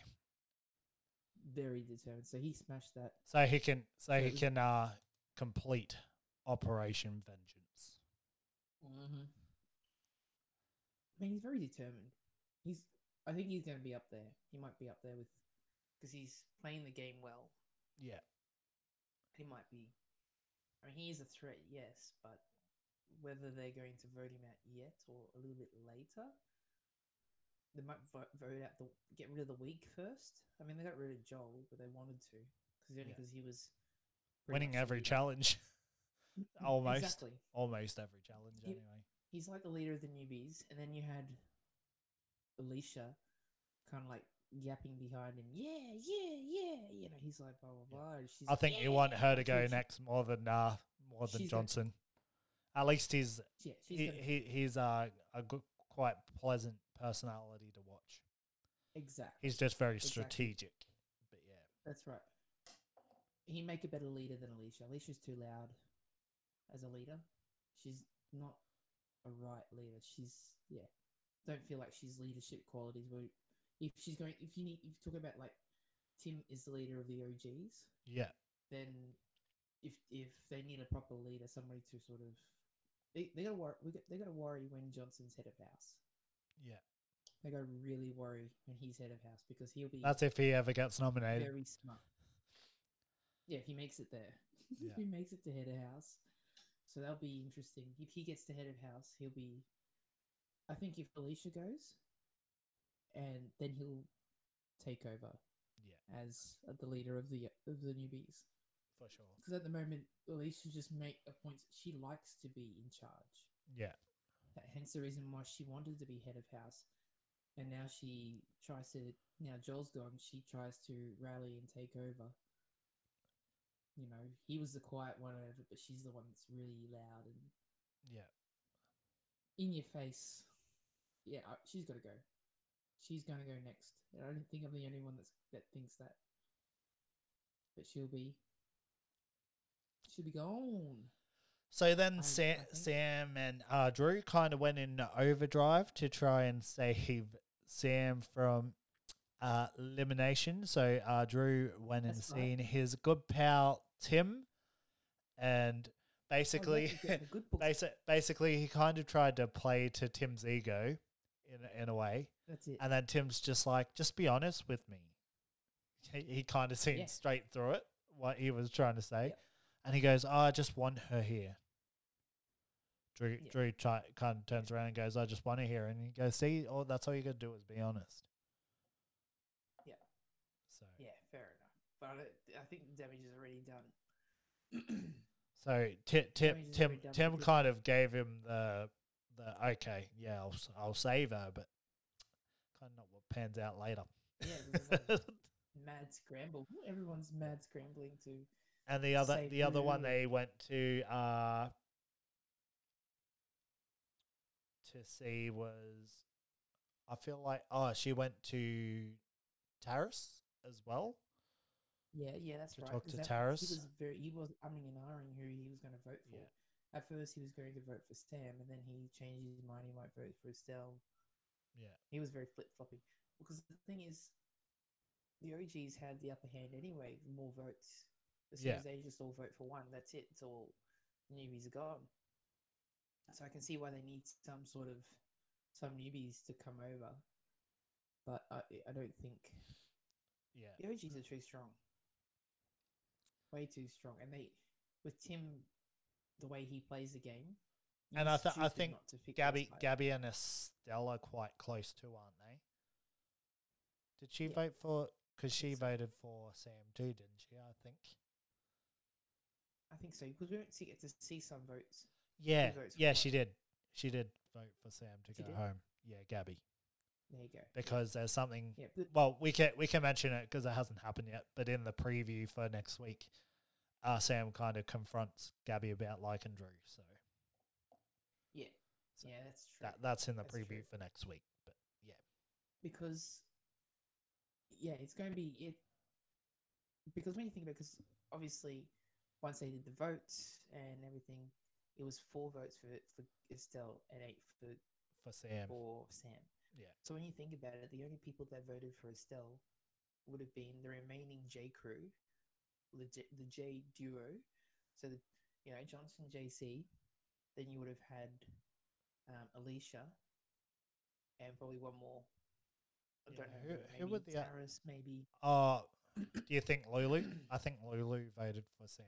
[SPEAKER 3] very determined. So he smashed that.
[SPEAKER 2] so he can so
[SPEAKER 3] So
[SPEAKER 2] he
[SPEAKER 3] was-
[SPEAKER 2] can uh complete operation vengeance
[SPEAKER 3] Mm-hmm. I mean, he's very determined. He's. I think he's going to be up there. He might be up there with.
[SPEAKER 7] Because he's playing the game well.
[SPEAKER 2] yeah
[SPEAKER 3] He might be. I mean, he is a threat, yes, but whether they're going to vote him out yet or a little bit later, they might vote, vote out the get rid of the weak first. I mean, they got rid of Joel, but they wanted to because only
[SPEAKER 2] Yeah.
[SPEAKER 3] because he was
[SPEAKER 2] winning every
[SPEAKER 3] leader.
[SPEAKER 2] challenge [laughs] almost.
[SPEAKER 3] Exactly.
[SPEAKER 2] almost every challenge
[SPEAKER 3] He-
[SPEAKER 2] anyway
[SPEAKER 3] He's like the leader of the newbies, and then you had Alicia, kind of like yapping behind him. Yeah, yeah, yeah. You know, he's like blah blah blah. She's
[SPEAKER 2] i think you want her to go next more than uh more than johnson at least he's
[SPEAKER 3] Yeah, she's
[SPEAKER 2] he,
[SPEAKER 3] gonna-
[SPEAKER 2] he he's a, a good, quite pleasant personality to watch
[SPEAKER 3] exactly.
[SPEAKER 2] he's just very
[SPEAKER 3] Exactly.
[SPEAKER 2] strategic but yeah
[SPEAKER 3] That's right. He'd make a better leader than Alicia. Alicia's too loud as a leader. She's not a right leader. She's yeah. Don't feel like she's leadership qualities. Where if she's going, if you need, if you talk about like Tim is the leader of the OGs,
[SPEAKER 2] yeah
[SPEAKER 3] then if if they need a proper leader, somebody to sort of they they gotta worry. We got, they gotta worry when Johnson's head of house.
[SPEAKER 2] yeah
[SPEAKER 3] They gotta really worry when he's head of house because he'll be
[SPEAKER 2] that's if he ever gets nominated
[SPEAKER 3] very smart. Yeah, if he makes it there. [laughs]
[SPEAKER 2] Yeah.
[SPEAKER 3] if he makes it to head of house. So that'll be interesting. If he gets to head of house, he'll be I think if Alicia goes and then he'll take over
[SPEAKER 2] yeah
[SPEAKER 3] as uh, the leader of the of the newbies.
[SPEAKER 2] for sure
[SPEAKER 3] Because at the moment, Alicia just make a point that she likes to be in charge.
[SPEAKER 2] yeah
[SPEAKER 3] That- Hence the reason why she wanted to be head of house. and now she tries to. Now Joel's gone. She tries to rally and take over. You know, he was the quiet one over, but she's the one that's really loud and
[SPEAKER 2] Yeah.
[SPEAKER 3] in your face. Yeah, she's got to go. She's going to go next. I don't think I'm the only one that's that thinks that. But she'll be. She'll be gone.
[SPEAKER 2] So then
[SPEAKER 3] I-
[SPEAKER 2] Sam,
[SPEAKER 3] I
[SPEAKER 2] Sam and uh, Drew kind of went in overdrive to try and save Sam from uh, elimination. So uh, Drew went and
[SPEAKER 3] That's right.
[SPEAKER 2] seen his good pal Tim, and
[SPEAKER 3] Oh,
[SPEAKER 2] basically,
[SPEAKER 3] yeah, you get the good [laughs]
[SPEAKER 2] basi- basically, he kind of tried to play to Tim's ego in a- in a way,
[SPEAKER 3] That's it.
[SPEAKER 2] and then Tim's just like, just be honest with me. He, he kind of seen
[SPEAKER 3] Yeah.
[SPEAKER 2] straight through it what he was trying to say,
[SPEAKER 3] Yep.
[SPEAKER 2] and he goes, "Oh, I just want her here." Drew. Drew try, kind of turns around and goes, "I just want her here," and he goes, "See, oh, that's all you got to do is be honest."
[SPEAKER 3] Yeah.
[SPEAKER 2] So,
[SPEAKER 6] Yeah, fair enough. But I, I think the damage is already done. [clears throat]
[SPEAKER 2] so Ti- Tim, Tim, Tim kind of gave him the, the okay, yeah, I'll, I'll save her, but kind of not what pans out later.
[SPEAKER 3] Yeah, a [laughs] mad scramble. Everyone's mad scrambling to.
[SPEAKER 2] And the other the other one they went to uh to see was I feel like oh she went to Taras as well.
[SPEAKER 3] Yeah, yeah, that's
[SPEAKER 2] To
[SPEAKER 3] right.
[SPEAKER 2] Talk to
[SPEAKER 3] that-
[SPEAKER 2] Taras.
[SPEAKER 3] He was very. He was umming and ahhing who he was going to vote for.
[SPEAKER 2] Yeah.
[SPEAKER 3] At first, he was going to vote for Sam, and then he changed his mind. He might vote for Estelle.
[SPEAKER 2] Yeah.
[SPEAKER 3] He was very flip flopping. Because the thing is, the OGs had the upper hand anyway. The more votes, as soon
[SPEAKER 2] Yeah.
[SPEAKER 3] as they just all vote for one, that's it. It's all the newbies are gone. So I can see why they need some sort of some newbies to come over. But I, I don't think
[SPEAKER 2] Yeah.
[SPEAKER 3] the OGs are too strong. Way too strong. And they, with Tim, the way he plays the game,
[SPEAKER 2] And I th- I think Gabby. Gabby and Estelle are quite close too, aren't they? Did she
[SPEAKER 3] Yeah.
[SPEAKER 2] vote for because she
[SPEAKER 3] so.
[SPEAKER 2] voted for Sam too, didn't she? I think.
[SPEAKER 3] I think so because we don't see, get to see some votes.
[SPEAKER 2] Yeah,
[SPEAKER 3] votes
[SPEAKER 2] yeah, she did. She did vote for Sam to
[SPEAKER 3] She
[SPEAKER 2] go
[SPEAKER 3] did?
[SPEAKER 2] home. Yeah, Gabby,
[SPEAKER 3] There you go.
[SPEAKER 2] because there's something
[SPEAKER 3] Yeah, but
[SPEAKER 2] well, we can we can mention it because it hasn't happened yet. But in the preview for next week, uh, Sam kind of confronts Gabby about liking Drew. So
[SPEAKER 3] yeah,
[SPEAKER 2] So
[SPEAKER 3] yeah, that's true.
[SPEAKER 2] that that's in the
[SPEAKER 3] That's
[SPEAKER 2] preview
[SPEAKER 3] true.
[SPEAKER 2] for next week. But yeah,
[SPEAKER 3] because yeah, it's going to be it. Because when you think about, because obviously, once they did the votes and everything, it was four votes for for Estelle and eight for
[SPEAKER 2] for Sam,
[SPEAKER 3] for Sam.
[SPEAKER 2] Yeah.
[SPEAKER 3] So when you think about it, the only people that voted for Estelle would have been the remaining J crew, the J, the J duo. So the you know Johnson JC. Then you would have had um, Alicia, and probably one more. I
[SPEAKER 2] Yeah,
[SPEAKER 3] don't know
[SPEAKER 2] who-
[SPEAKER 3] who.
[SPEAKER 2] would the
[SPEAKER 3] Taras, maybe.
[SPEAKER 2] uh, [clears throat] do you think Lulu? I think Lulu voted for Sam.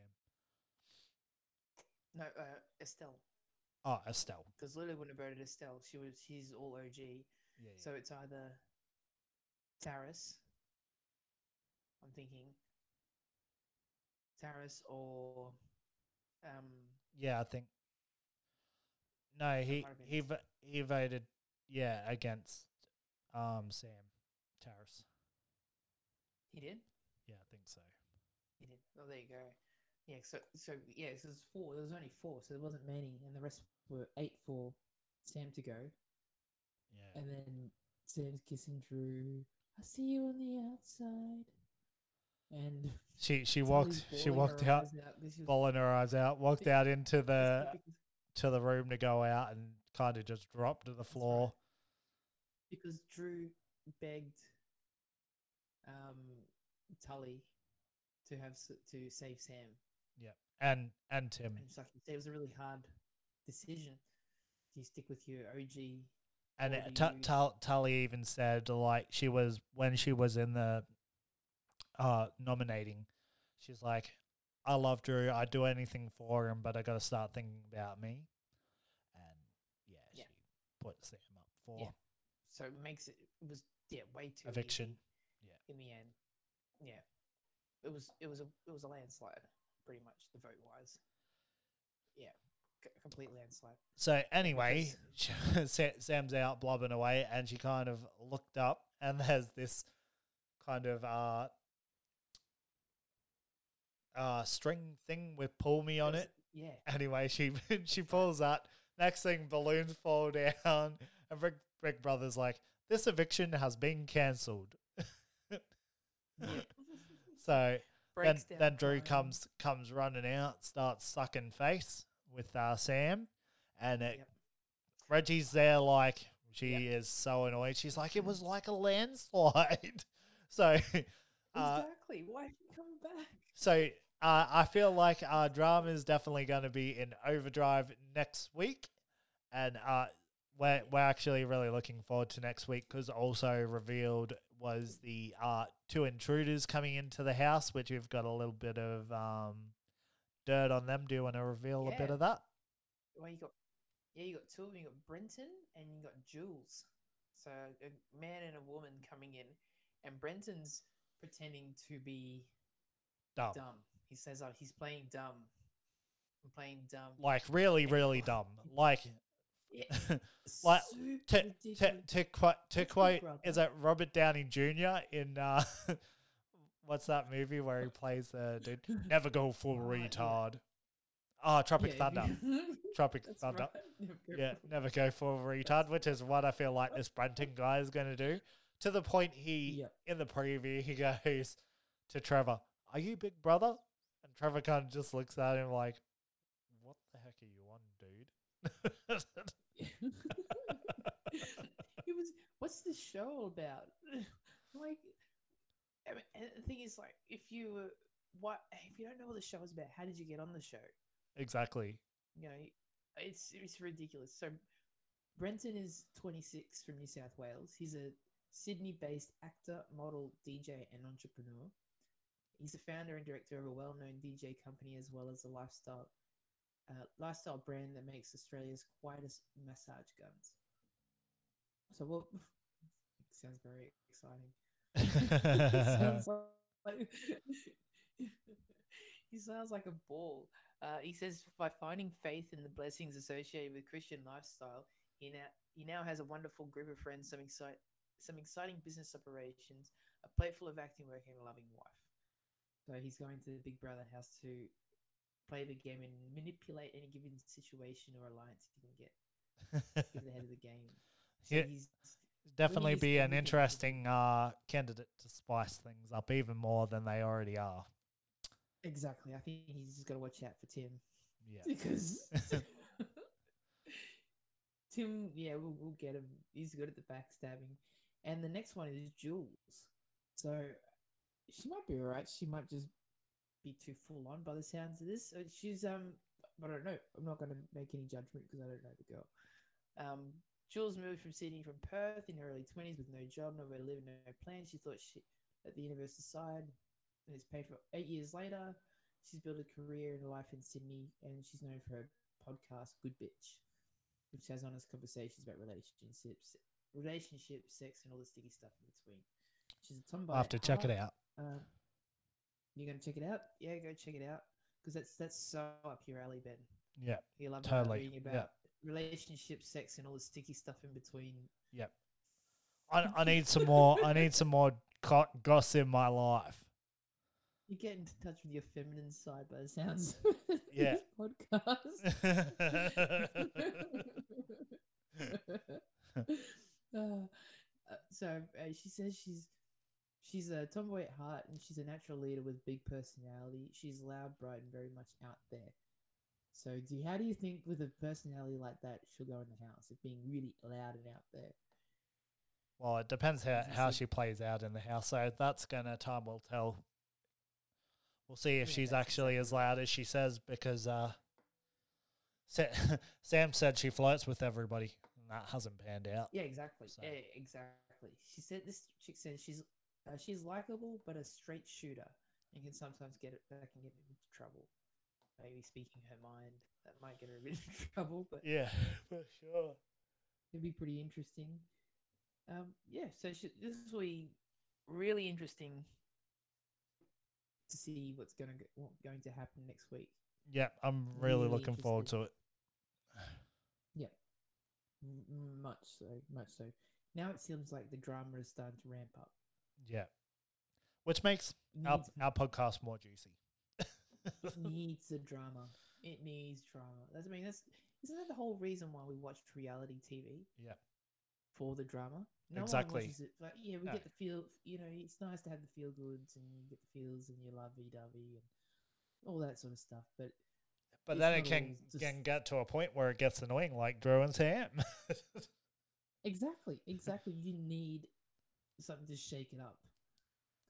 [SPEAKER 3] No, uh, Estelle.
[SPEAKER 2] Oh, Estelle.
[SPEAKER 3] Because Lulu wouldn't have voted Estelle. She was. She's all OG.
[SPEAKER 2] Yeah, yeah.
[SPEAKER 3] So it's either Taras. I'm thinking Taras or um
[SPEAKER 2] yeah, I think. No, he
[SPEAKER 3] might have been
[SPEAKER 2] he he voted yeah against um Sam Taras.
[SPEAKER 3] he did.
[SPEAKER 2] Yeah, I think so.
[SPEAKER 3] He did. Oh, there you go. Yeah. So so yeah. So there's four. There was only four. So there wasn't many, and the rest were eight for Sam to go,
[SPEAKER 2] Yeah.
[SPEAKER 3] and then Sam's kissing Drew. I see you on the outside. And
[SPEAKER 2] She she walked she walked out,
[SPEAKER 3] out 'cause she was-
[SPEAKER 2] bawling her eyes out, walked [laughs] out into the to the room to go out, and kind of just dropped to the
[SPEAKER 3] right.
[SPEAKER 2] floor.
[SPEAKER 3] because Drew begged um, Tully to have to save Sam,
[SPEAKER 2] Yeah, and and Tim,
[SPEAKER 3] and like it was a really hard decision. Do you stick with your OG?
[SPEAKER 2] And it,
[SPEAKER 3] do
[SPEAKER 2] T- Tully even said like she was when she was in the uh nominating, she's like, I love Drew, I'd do anything for him, but I got to start thinking about me, and yeah,
[SPEAKER 3] Yeah.
[SPEAKER 2] she put Sam up for
[SPEAKER 3] Yeah. So it makes it it was yeah way too
[SPEAKER 2] eviction.
[SPEAKER 3] easy in the end. Yeah, it was it was a it was a landslide pretty much the vote wise. Yeah, complete landslide.
[SPEAKER 2] So anyway, [laughs] Sa- Sam's out blubbing away, and she kind of looked up, and [laughs] there's this kind of uh, uh string thing with "pull me" on it.
[SPEAKER 3] Yeah.
[SPEAKER 2] Anyway, she [laughs] she pulls that. Next thing, balloons fall down, and Big Big Brother's like, "This eviction has been cancelled. so then,
[SPEAKER 3] Breaks down
[SPEAKER 2] then Drew comes comes running out, starts sucking face with uh, Sam, and it,
[SPEAKER 3] Yep.
[SPEAKER 2] Reggie's there like she is so annoyed. She's like, "It was like a landslide." [laughs] so, uh,
[SPEAKER 3] Exactly. Why did you come back?
[SPEAKER 2] so uh, I feel like our drama is definitely going to be in overdrive next week, and uh, we're we're actually really looking forward to next week because also revealed was the uh, two intruders coming into the house, which we've got a little bit of um, dirt on them. Do you want to reveal a bit of that?
[SPEAKER 3] Well, you got yeah, you got two of them. You got Brenton and you got Jules. So a man and a woman coming in, and Brenton's pretending to be
[SPEAKER 2] Dumb,
[SPEAKER 3] dumb. He says, "Oh, he's playing dumb. I'm playing dumb."
[SPEAKER 2] like really, really [laughs] dumb. Like
[SPEAKER 3] Yeah, [laughs]
[SPEAKER 2] Like,
[SPEAKER 8] Super
[SPEAKER 2] to to
[SPEAKER 8] ridiculous.
[SPEAKER 2] to quote to [laughs] quote is it Robert Downey Jr. in uh what's that movie where he plays the [laughs] dude never go full retard. Oh, Tropic
[SPEAKER 8] Yeah,
[SPEAKER 2] Thunder. [laughs] Tropic Thunder.
[SPEAKER 8] right. Never go
[SPEAKER 2] Yeah,
[SPEAKER 8] for-
[SPEAKER 2] never go full [laughs] retard, which is what I feel like this Brenton guy is going to do. To the point he
[SPEAKER 8] Yep.
[SPEAKER 2] in the preview he goes to Trevor, "Are you Big Brother?" And Trevor kind of just looks at him like, "What the heck are you on, dude?"
[SPEAKER 3] it was. What's the show all about? like, I mean, and the thing is, like, if you what if you don't know what the show is about, how did you get on the show?
[SPEAKER 2] exactly.
[SPEAKER 3] You know, it's it's ridiculous. So, Brenton is 26 from New South Wales. He's a Sydney-based actor, model, DJ, and entrepreneur. He's a founder and director of a well-known DJ company as well as a lifestyle uh, lifestyle brand that makes Australia's quietest massage guns. So, what [laughs] sounds very exciting. He [laughs] sounds like [laughs] he sounds like a ball. Uh, he says by finding faith in the blessings associated with Christian lifestyle, he now he now has a wonderful group of friends, some excite, some exciting business operations, a plate full of acting work, and a loving wife. So he's going to the Big Brother house to play the game and manipulate any given situation or alliance he can get. Get ahead of the game. So
[SPEAKER 2] Yeah.
[SPEAKER 3] he's
[SPEAKER 2] definitely be an interesting uh, candidate to spice things up even more than they already are.
[SPEAKER 3] exactly. I think he's just got to watch out for Tim.
[SPEAKER 2] Yeah. [laughs]
[SPEAKER 3] because [laughs] Tim, yeah, we'll, we'll get him. He's good at the backstabbing. And the next one is Jules. So she might be alright. She might just be too full on by the sounds of this. Uh, She's um, I don't know. I'm not going to make any judgment because I don't know the girl. Um, Jules moved from Sydney from Perth in her early 20s with no job, nowhere to live, no plans. She thought she that the universe aside and it's paid for. Eight years later, she's built a career and a life in Sydney, and she's known for her podcast, Good Bitch, which has honest conversations about relationships, relationships, sex, and all the sticky stuff in between. She's a tomboy.
[SPEAKER 2] I'll have to check it out.
[SPEAKER 3] Um, you're gonna check it out? Yeah, go check it out because that's that's so up your alley, Ben.
[SPEAKER 2] Yeah.
[SPEAKER 3] You love
[SPEAKER 2] Totally,
[SPEAKER 3] reading
[SPEAKER 2] yeah.
[SPEAKER 3] About relationships, sex, and all the sticky stuff in between.
[SPEAKER 2] Yep. I, I [laughs] need some more. I need some more co- goss in my life.
[SPEAKER 3] You get into touch with your feminine side by the sounds. of [laughs]
[SPEAKER 2] Yeah.
[SPEAKER 3] this podcast. [laughs] uh, so uh, she says she's she's a tomboy at heart and she's a natural leader with big personality. She's loud, bright, and very much out there. So, do you, how do you think with a personality like that she'll go in the house? Of being really loud and out there.
[SPEAKER 2] well, it depends how, how she plays out in the house. So that's gonna time will tell. We'll see if
[SPEAKER 3] Yeah,
[SPEAKER 2] she's actually as loud as she says because uh, Sa- [laughs] Sam said she flirts with everybody, and that hasn't panned out.
[SPEAKER 3] Yeah, exactly.
[SPEAKER 2] So-
[SPEAKER 3] Yeah, exactly. She said this chick says she's uh, she's likable but a straight shooter and can sometimes get it that can get into trouble. Maybe speaking her mind that might get her a bit [laughs] in trouble, but
[SPEAKER 2] Yeah, [laughs] for sure.
[SPEAKER 3] it'd be pretty interesting. Um, yeah, so she, this will be really interesting to see what's going to go, what going to happen next week.
[SPEAKER 2] Yeah, I'm really
[SPEAKER 3] Really
[SPEAKER 2] looking forward to it.
[SPEAKER 3] M- much so, much so. Now it seems like the drama is starting to ramp up.
[SPEAKER 2] Yeah. Which makes our, our podcast more juicy.
[SPEAKER 3] It [laughs] needs the drama. It needs drama. That's I mean that's isn't that the whole reason why we watch reality TV?
[SPEAKER 2] Yeah.
[SPEAKER 3] For the drama. No
[SPEAKER 2] Exactly.
[SPEAKER 3] Like, yeah, we
[SPEAKER 2] No.
[SPEAKER 3] get the feel. You know, it's nice to have the feel goods and you get the feels and you love VW and all that sort of stuff. But
[SPEAKER 2] But then it can,
[SPEAKER 3] just-
[SPEAKER 2] can get to a point where it gets annoying, like Drew and Sam. [laughs]
[SPEAKER 3] Exactly, exactly. You need something to shake it up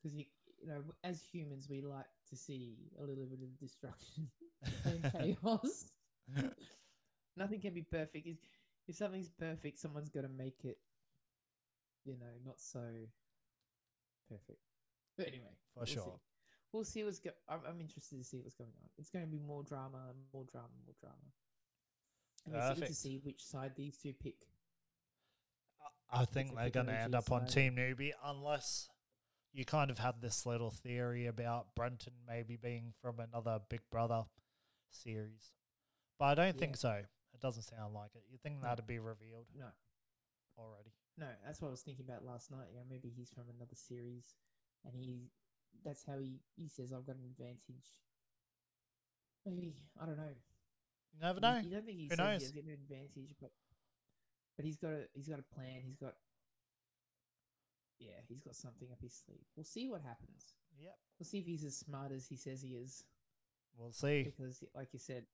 [SPEAKER 3] because you, you know, as humans, we like to see a little bit of destruction [laughs] [laughs] and chaos. [laughs] Nothing can be perfect. If, if something's perfect, someone's got to make it, you know, not so perfect. But anyway,
[SPEAKER 2] For
[SPEAKER 3] we'll
[SPEAKER 2] sure.
[SPEAKER 3] See. We'll see what's go. I'm, I'm interested to see what's going on. It's going to be more drama, more drama, more drama. And it's good to
[SPEAKER 2] Perfect.
[SPEAKER 3] see which side these two pick.
[SPEAKER 2] I think they're going to end up on. Team Newbie unless you kind of had this little theory about Brenton maybe being from another Big Brother series. But I don't think so. It doesn't sound like it. You think
[SPEAKER 3] No.
[SPEAKER 2] that'd be revealed
[SPEAKER 3] No,
[SPEAKER 2] already?
[SPEAKER 3] No, that's what I was thinking about last night. Know, maybe he's from another series, and he that's how he he says I've got an advantage. Maybe I don't know.
[SPEAKER 2] You never know.
[SPEAKER 3] You don't think he
[SPEAKER 2] Who knows?
[SPEAKER 3] he has an advantage, but but he's got a he's got a plan. He's got yeah, he's got something up his sleeve. We'll see what happens.
[SPEAKER 2] Yep.
[SPEAKER 3] We'll see if he's as smart as he says he is.
[SPEAKER 2] We'll see.
[SPEAKER 3] Because, like you said,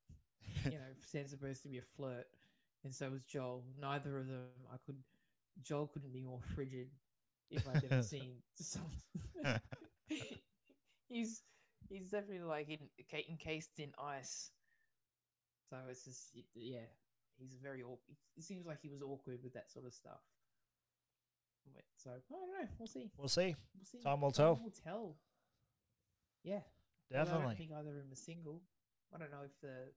[SPEAKER 3] you know, [laughs] Sam's supposed to be a flirt, and so was Joel. Neither of them, I could. Joel couldn't be more frigid if I'd ever [laughs] seen some. [laughs] he's he's definitely like in, encased in ice. So it's just yeah, he's very awkward. It seems like he was awkward with that sort of stuff. So I don't know. We'll see.
[SPEAKER 2] we'll see.
[SPEAKER 3] We'll see.
[SPEAKER 2] Time will tell.
[SPEAKER 3] Will tell. Yeah. Although I don't think either of them are single. I don't know if the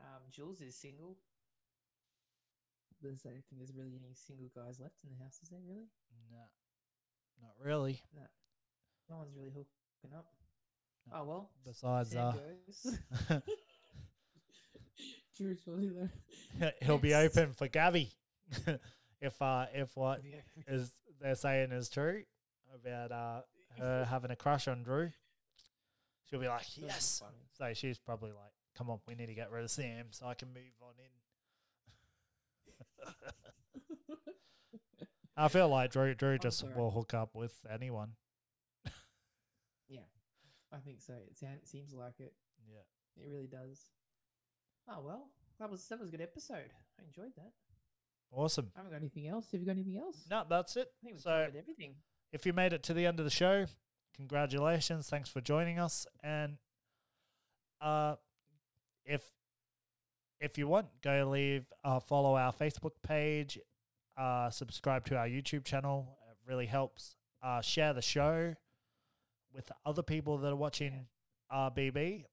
[SPEAKER 3] um, Jules is single. There's, I don't think there's really any single guys left in the house, is there really?
[SPEAKER 2] No, not really.
[SPEAKER 3] No. No one's really hooking up.
[SPEAKER 2] No.
[SPEAKER 3] Oh well.
[SPEAKER 2] Besides,
[SPEAKER 3] Sam
[SPEAKER 2] uh.
[SPEAKER 3] Drew's probably there.
[SPEAKER 2] he'll be open for Gabby [laughs] if uh if what [laughs] is they're saying is true about uh her [laughs] having a crush on Drew. She'll be like, yes. So she's probably like, come on, we need to get rid of Sam so I can move on in. [laughs] I feel like Drew Drew just will hook up with anyone.
[SPEAKER 3] yeah, I think so. It seems like it.
[SPEAKER 2] Yeah.
[SPEAKER 3] It really does. Oh well, that was that was a good episode. I enjoyed that.
[SPEAKER 2] Awesome.
[SPEAKER 3] I haven't got anything else. Have you got anything else?
[SPEAKER 2] No, that's it.
[SPEAKER 3] I think we
[SPEAKER 2] So
[SPEAKER 3] covered everything.
[SPEAKER 2] if you made it to the end of the show, congratulations. Thanks for joining us. And uh, if if you want, go leave uh, follow our Facebook page, uh, subscribe to our YouTube channel. It really helps. Uh, share the show with other people that are watching RBB.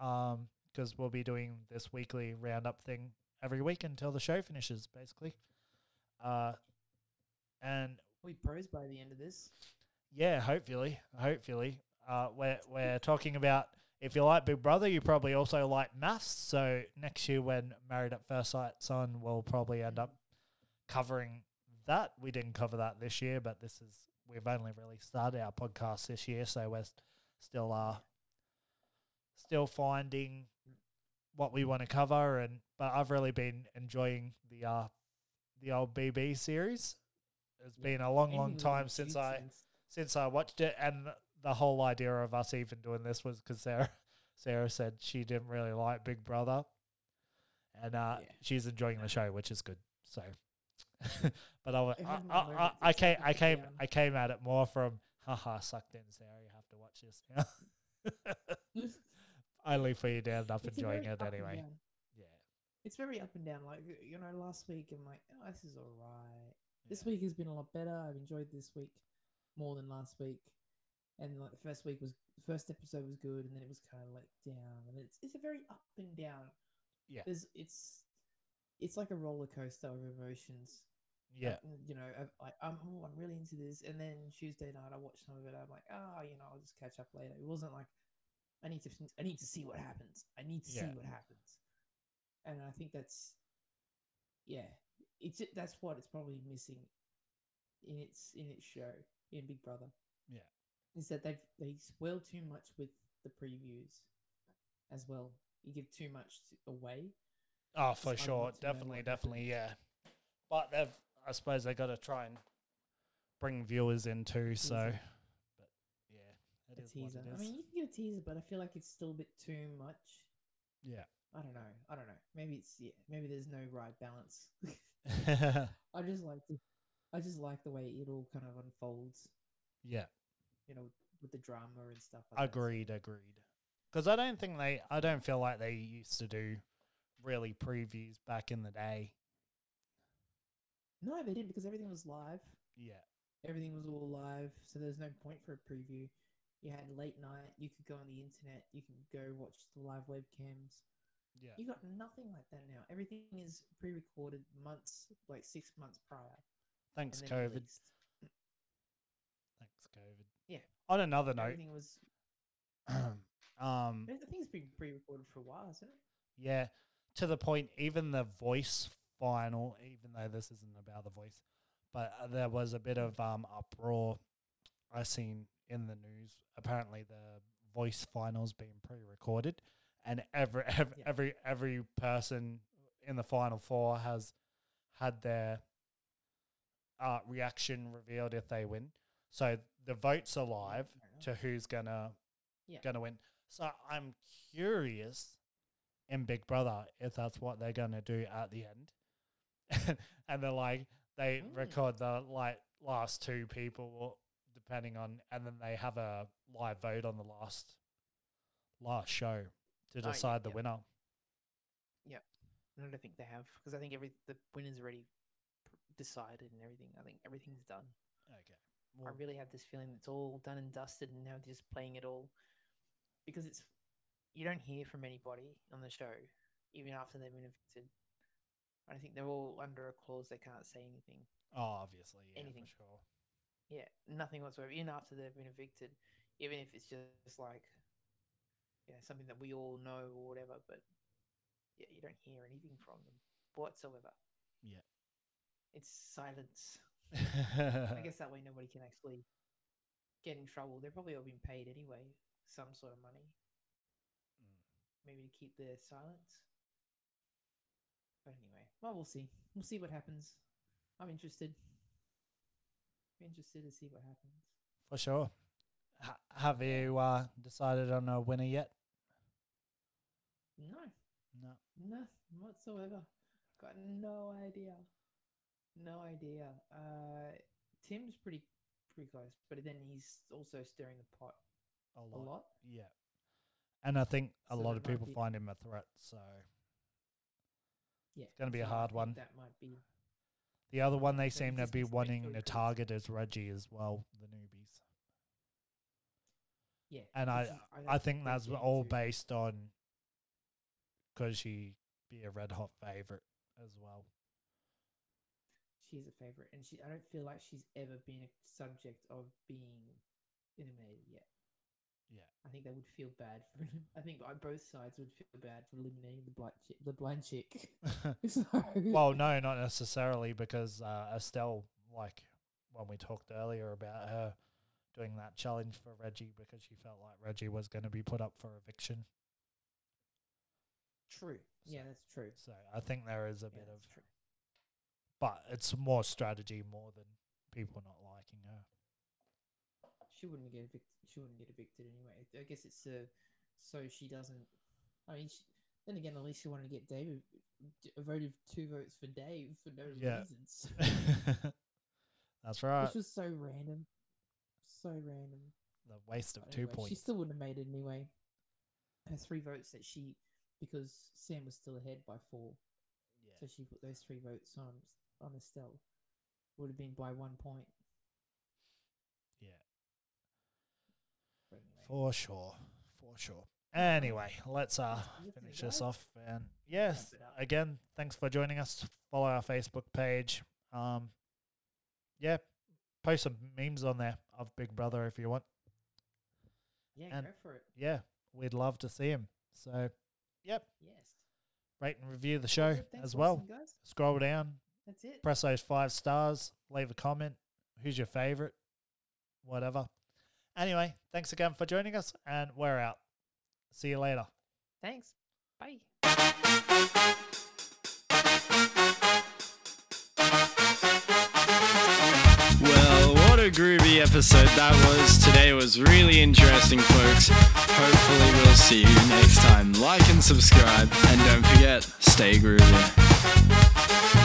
[SPEAKER 2] Um, because we'll be doing this weekly roundup thing every week until the show finishes, basically. Uh, and
[SPEAKER 3] We pros by the end of this.
[SPEAKER 2] yeah, hopefully, hopefully. Uh, we're we're talking about if you like Big Brother, you probably also like MAFS. So next year, when Married at First Sight's on, we'll probably end up covering that. We didn't cover that this year, but this is we've only really started our podcast this year, so we're st- still uh still finding what we want to cover. And but I've really been enjoying the uh the old BB series. It's
[SPEAKER 3] Yeah.
[SPEAKER 2] been a long, long time since I
[SPEAKER 3] and s-
[SPEAKER 2] since I watched it, and the whole idea of us even doing this was because Sarah [laughs] Sarah said she didn't really like Big Brother, and uh,
[SPEAKER 3] Yeah.
[SPEAKER 2] she's enjoying the show, which is good. So, [laughs] but I, I, I, I, I came I came. I came at it more from haha sucked in Sarah, you have to watch this now. [laughs] Only for you to end up
[SPEAKER 3] It's
[SPEAKER 2] enjoying it anyway. Yeah.
[SPEAKER 3] It's very up and down. Like you know, last week I'm like, oh, this is all right. This week has been a lot better. I've enjoyed this week more than last week. And like the first week was the first episode was good, and then it was kind of let down. And it's it's a very up and down.
[SPEAKER 2] Yeah.
[SPEAKER 3] There's it's it's like a roller coaster of emotions.
[SPEAKER 2] Yeah.
[SPEAKER 3] Uh, you know, I, I'm oh, I'm really into this, and then Tuesday night I watched some of it. I'm like, oh, you know, I'll just catch up later. It wasn't like I need to I need to see what happens. I need to
[SPEAKER 2] Yeah.
[SPEAKER 3] see what happens, and I think that's yeah, it's that's what it's probably missing in its in its show in Big Brother.
[SPEAKER 2] Yeah.
[SPEAKER 3] is that they've they spoil too much with the previews as well. You give too much away.
[SPEAKER 2] Oh, for sure,
[SPEAKER 3] not to know
[SPEAKER 2] definitely, definitely, yeah. But they've, I suppose, they got to try and bring viewers in too. So,
[SPEAKER 3] Teaser.
[SPEAKER 2] It
[SPEAKER 3] a teaser. I mean, you can get a teaser, but I feel like it's still a bit too much.
[SPEAKER 2] yeah.
[SPEAKER 3] I don't know. I don't know. Maybe it's yeah. Maybe there's no right balance. [laughs] I just like to, I just like the way it all kind of unfolds.
[SPEAKER 2] yeah.
[SPEAKER 3] You know, with the drama and stuff. Like that.
[SPEAKER 2] Agreed, agreed. Because I don't think they, I don't feel like they used to do really previews back in the day.
[SPEAKER 3] No, they didn't because everything was live.
[SPEAKER 2] Yeah.
[SPEAKER 3] Everything was all live, so there's no point for a preview. You had late night. You could go on the internet. You can go watch the live webcams.
[SPEAKER 2] Yeah.
[SPEAKER 3] You got nothing like that now. Everything is pre-recorded months, like six months prior.
[SPEAKER 2] Thanks, COVID.
[SPEAKER 3] released. [clears throat]
[SPEAKER 2] Thanks, COVID.
[SPEAKER 3] Yeah.
[SPEAKER 2] On another note,
[SPEAKER 3] Everything was. [clears throat]
[SPEAKER 2] um,
[SPEAKER 3] I think it's been pre-recorded for a while, hasn't it?
[SPEAKER 2] yeah, to the point, even the voice final, even though this isn't about the voice, but uh, there was a bit of um uproar I seen in the news. Apparently, the voice finals being pre-recorded, and every [laughs] every
[SPEAKER 3] Yeah.
[SPEAKER 2] every, every person in the final four has had their uh, reaction revealed if they win. So the votes are live to who's gonna
[SPEAKER 3] Yeah.
[SPEAKER 2] gonna win. So I'm curious in Big Brother if that's what they're gonna do at the end, [laughs] and they're like they
[SPEAKER 3] Mm.
[SPEAKER 2] record the like last two people depending on, and then they have a live vote on the last last show to
[SPEAKER 6] Oh, yeah,
[SPEAKER 2] decide the winner.
[SPEAKER 6] yeah.
[SPEAKER 2] winner.
[SPEAKER 6] I don't think they have because I think every the winner's already decided and everything. I think everything's done.
[SPEAKER 2] Okay.
[SPEAKER 6] I really have this feeling it's all done and dusted, and now they're just playing it all because it's you don't hear from anybody on the show even after they've been evicted. I think they're all under a clause they can't say anything.
[SPEAKER 2] oh, obviously, yeah,
[SPEAKER 6] anything.
[SPEAKER 2] for sure.
[SPEAKER 6] Yeah, nothing whatsoever. Even after they've been evicted, even if it's just like, yeah, something that we all know or whatever, but yeah, you don't hear anything from them whatsoever.
[SPEAKER 2] Yeah.
[SPEAKER 6] It's silence. I [laughs] guess that way nobody can actually get in trouble. They're probably all been paid anyway, some sort of money,
[SPEAKER 2] Mm.
[SPEAKER 6] maybe to keep their silence.
[SPEAKER 3] But anyway, well, we'll see. We'll see what happens. I'm interested. Interested to see what happens.
[SPEAKER 2] For sure. Ha- have you uh, decided on a winner yet?
[SPEAKER 3] No,
[SPEAKER 2] No.
[SPEAKER 3] Nothing whatsoever. Got no idea. No idea. Uh, Tim's pretty pretty close, but then he's also stirring the pot
[SPEAKER 2] A
[SPEAKER 3] a
[SPEAKER 2] lot.
[SPEAKER 3] lot.
[SPEAKER 2] Yeah. And I think a
[SPEAKER 3] So
[SPEAKER 2] lot of people
[SPEAKER 3] be-
[SPEAKER 2] find him a threat. So
[SPEAKER 3] Yeah, it's
[SPEAKER 2] gonna be a
[SPEAKER 3] so I
[SPEAKER 2] hard one.
[SPEAKER 3] That might be.
[SPEAKER 2] The other one they seem to be
[SPEAKER 3] needs to make
[SPEAKER 2] wanting to target is Reggie as well, the newbies.
[SPEAKER 3] Yeah,
[SPEAKER 2] And I,
[SPEAKER 3] which
[SPEAKER 2] I think that's all
[SPEAKER 3] to-
[SPEAKER 2] based on because she be a red hot favorite as well.
[SPEAKER 3] She's a favorite, and she. I don't feel like she's ever been a subject of being eliminated yet.
[SPEAKER 2] Yeah.
[SPEAKER 3] I think they would feel bad for. I think both sides would feel bad for eliminating the blind chick. The blind chick. [laughs] [laughs] So-
[SPEAKER 2] well, no, not necessarily because uh, Estelle, like when we talked earlier about her doing that challenge for Reggie because she felt like Reggie was going to be put up for eviction.
[SPEAKER 3] True. Yeah, that's true.
[SPEAKER 2] So I think there is a
[SPEAKER 3] Yeah,
[SPEAKER 2] bit of,
[SPEAKER 3] true.
[SPEAKER 2] but it's more strategy more than people not liking her.
[SPEAKER 3] She wouldn't get evicted. She wouldn't get evicted anyway. I guess it's uh, so she doesn't. I mean, she, then again, at least she wanted to get David d- voted two votes for Dave for no
[SPEAKER 2] Yeah.
[SPEAKER 3] reasons, [laughs] [laughs]
[SPEAKER 2] That's right.
[SPEAKER 3] which was so random, so random.
[SPEAKER 2] The waste of two
[SPEAKER 3] anyway,
[SPEAKER 2] points.
[SPEAKER 3] She still wouldn't have made it anyway. Her three votes that she, because Sam was still ahead by four,
[SPEAKER 2] yeah.
[SPEAKER 3] so she put those three votes on on Estelle. Would have been by one point.
[SPEAKER 2] yeah.
[SPEAKER 3] But anyway.
[SPEAKER 2] For sure. For sure. Anyway, let's uh finish this off. And yes,
[SPEAKER 6] Wrap it up.
[SPEAKER 2] again, thanks for joining us. Follow our Facebook page. Um yeah, post some memes on there of Big Brother if you want.
[SPEAKER 3] Yeah,
[SPEAKER 2] and-
[SPEAKER 3] go for it.
[SPEAKER 2] Yeah, we'd love to see him. So, yep,
[SPEAKER 3] Yes.
[SPEAKER 9] rate and review the show
[SPEAKER 3] Thanks
[SPEAKER 9] as well.
[SPEAKER 3] listening.
[SPEAKER 9] Scroll down,
[SPEAKER 3] That's it.
[SPEAKER 9] press those five stars, leave a comment. Who's your favorite? Whatever. Anyway, thanks again for joining us, and we're out. See you later.
[SPEAKER 3] Thanks. Bye.
[SPEAKER 2] Well, what a groovy episode that was. Today was really interesting, folks. Hopefully, we'll see you next time. Like and subscribe, and don't forget, stay groovy.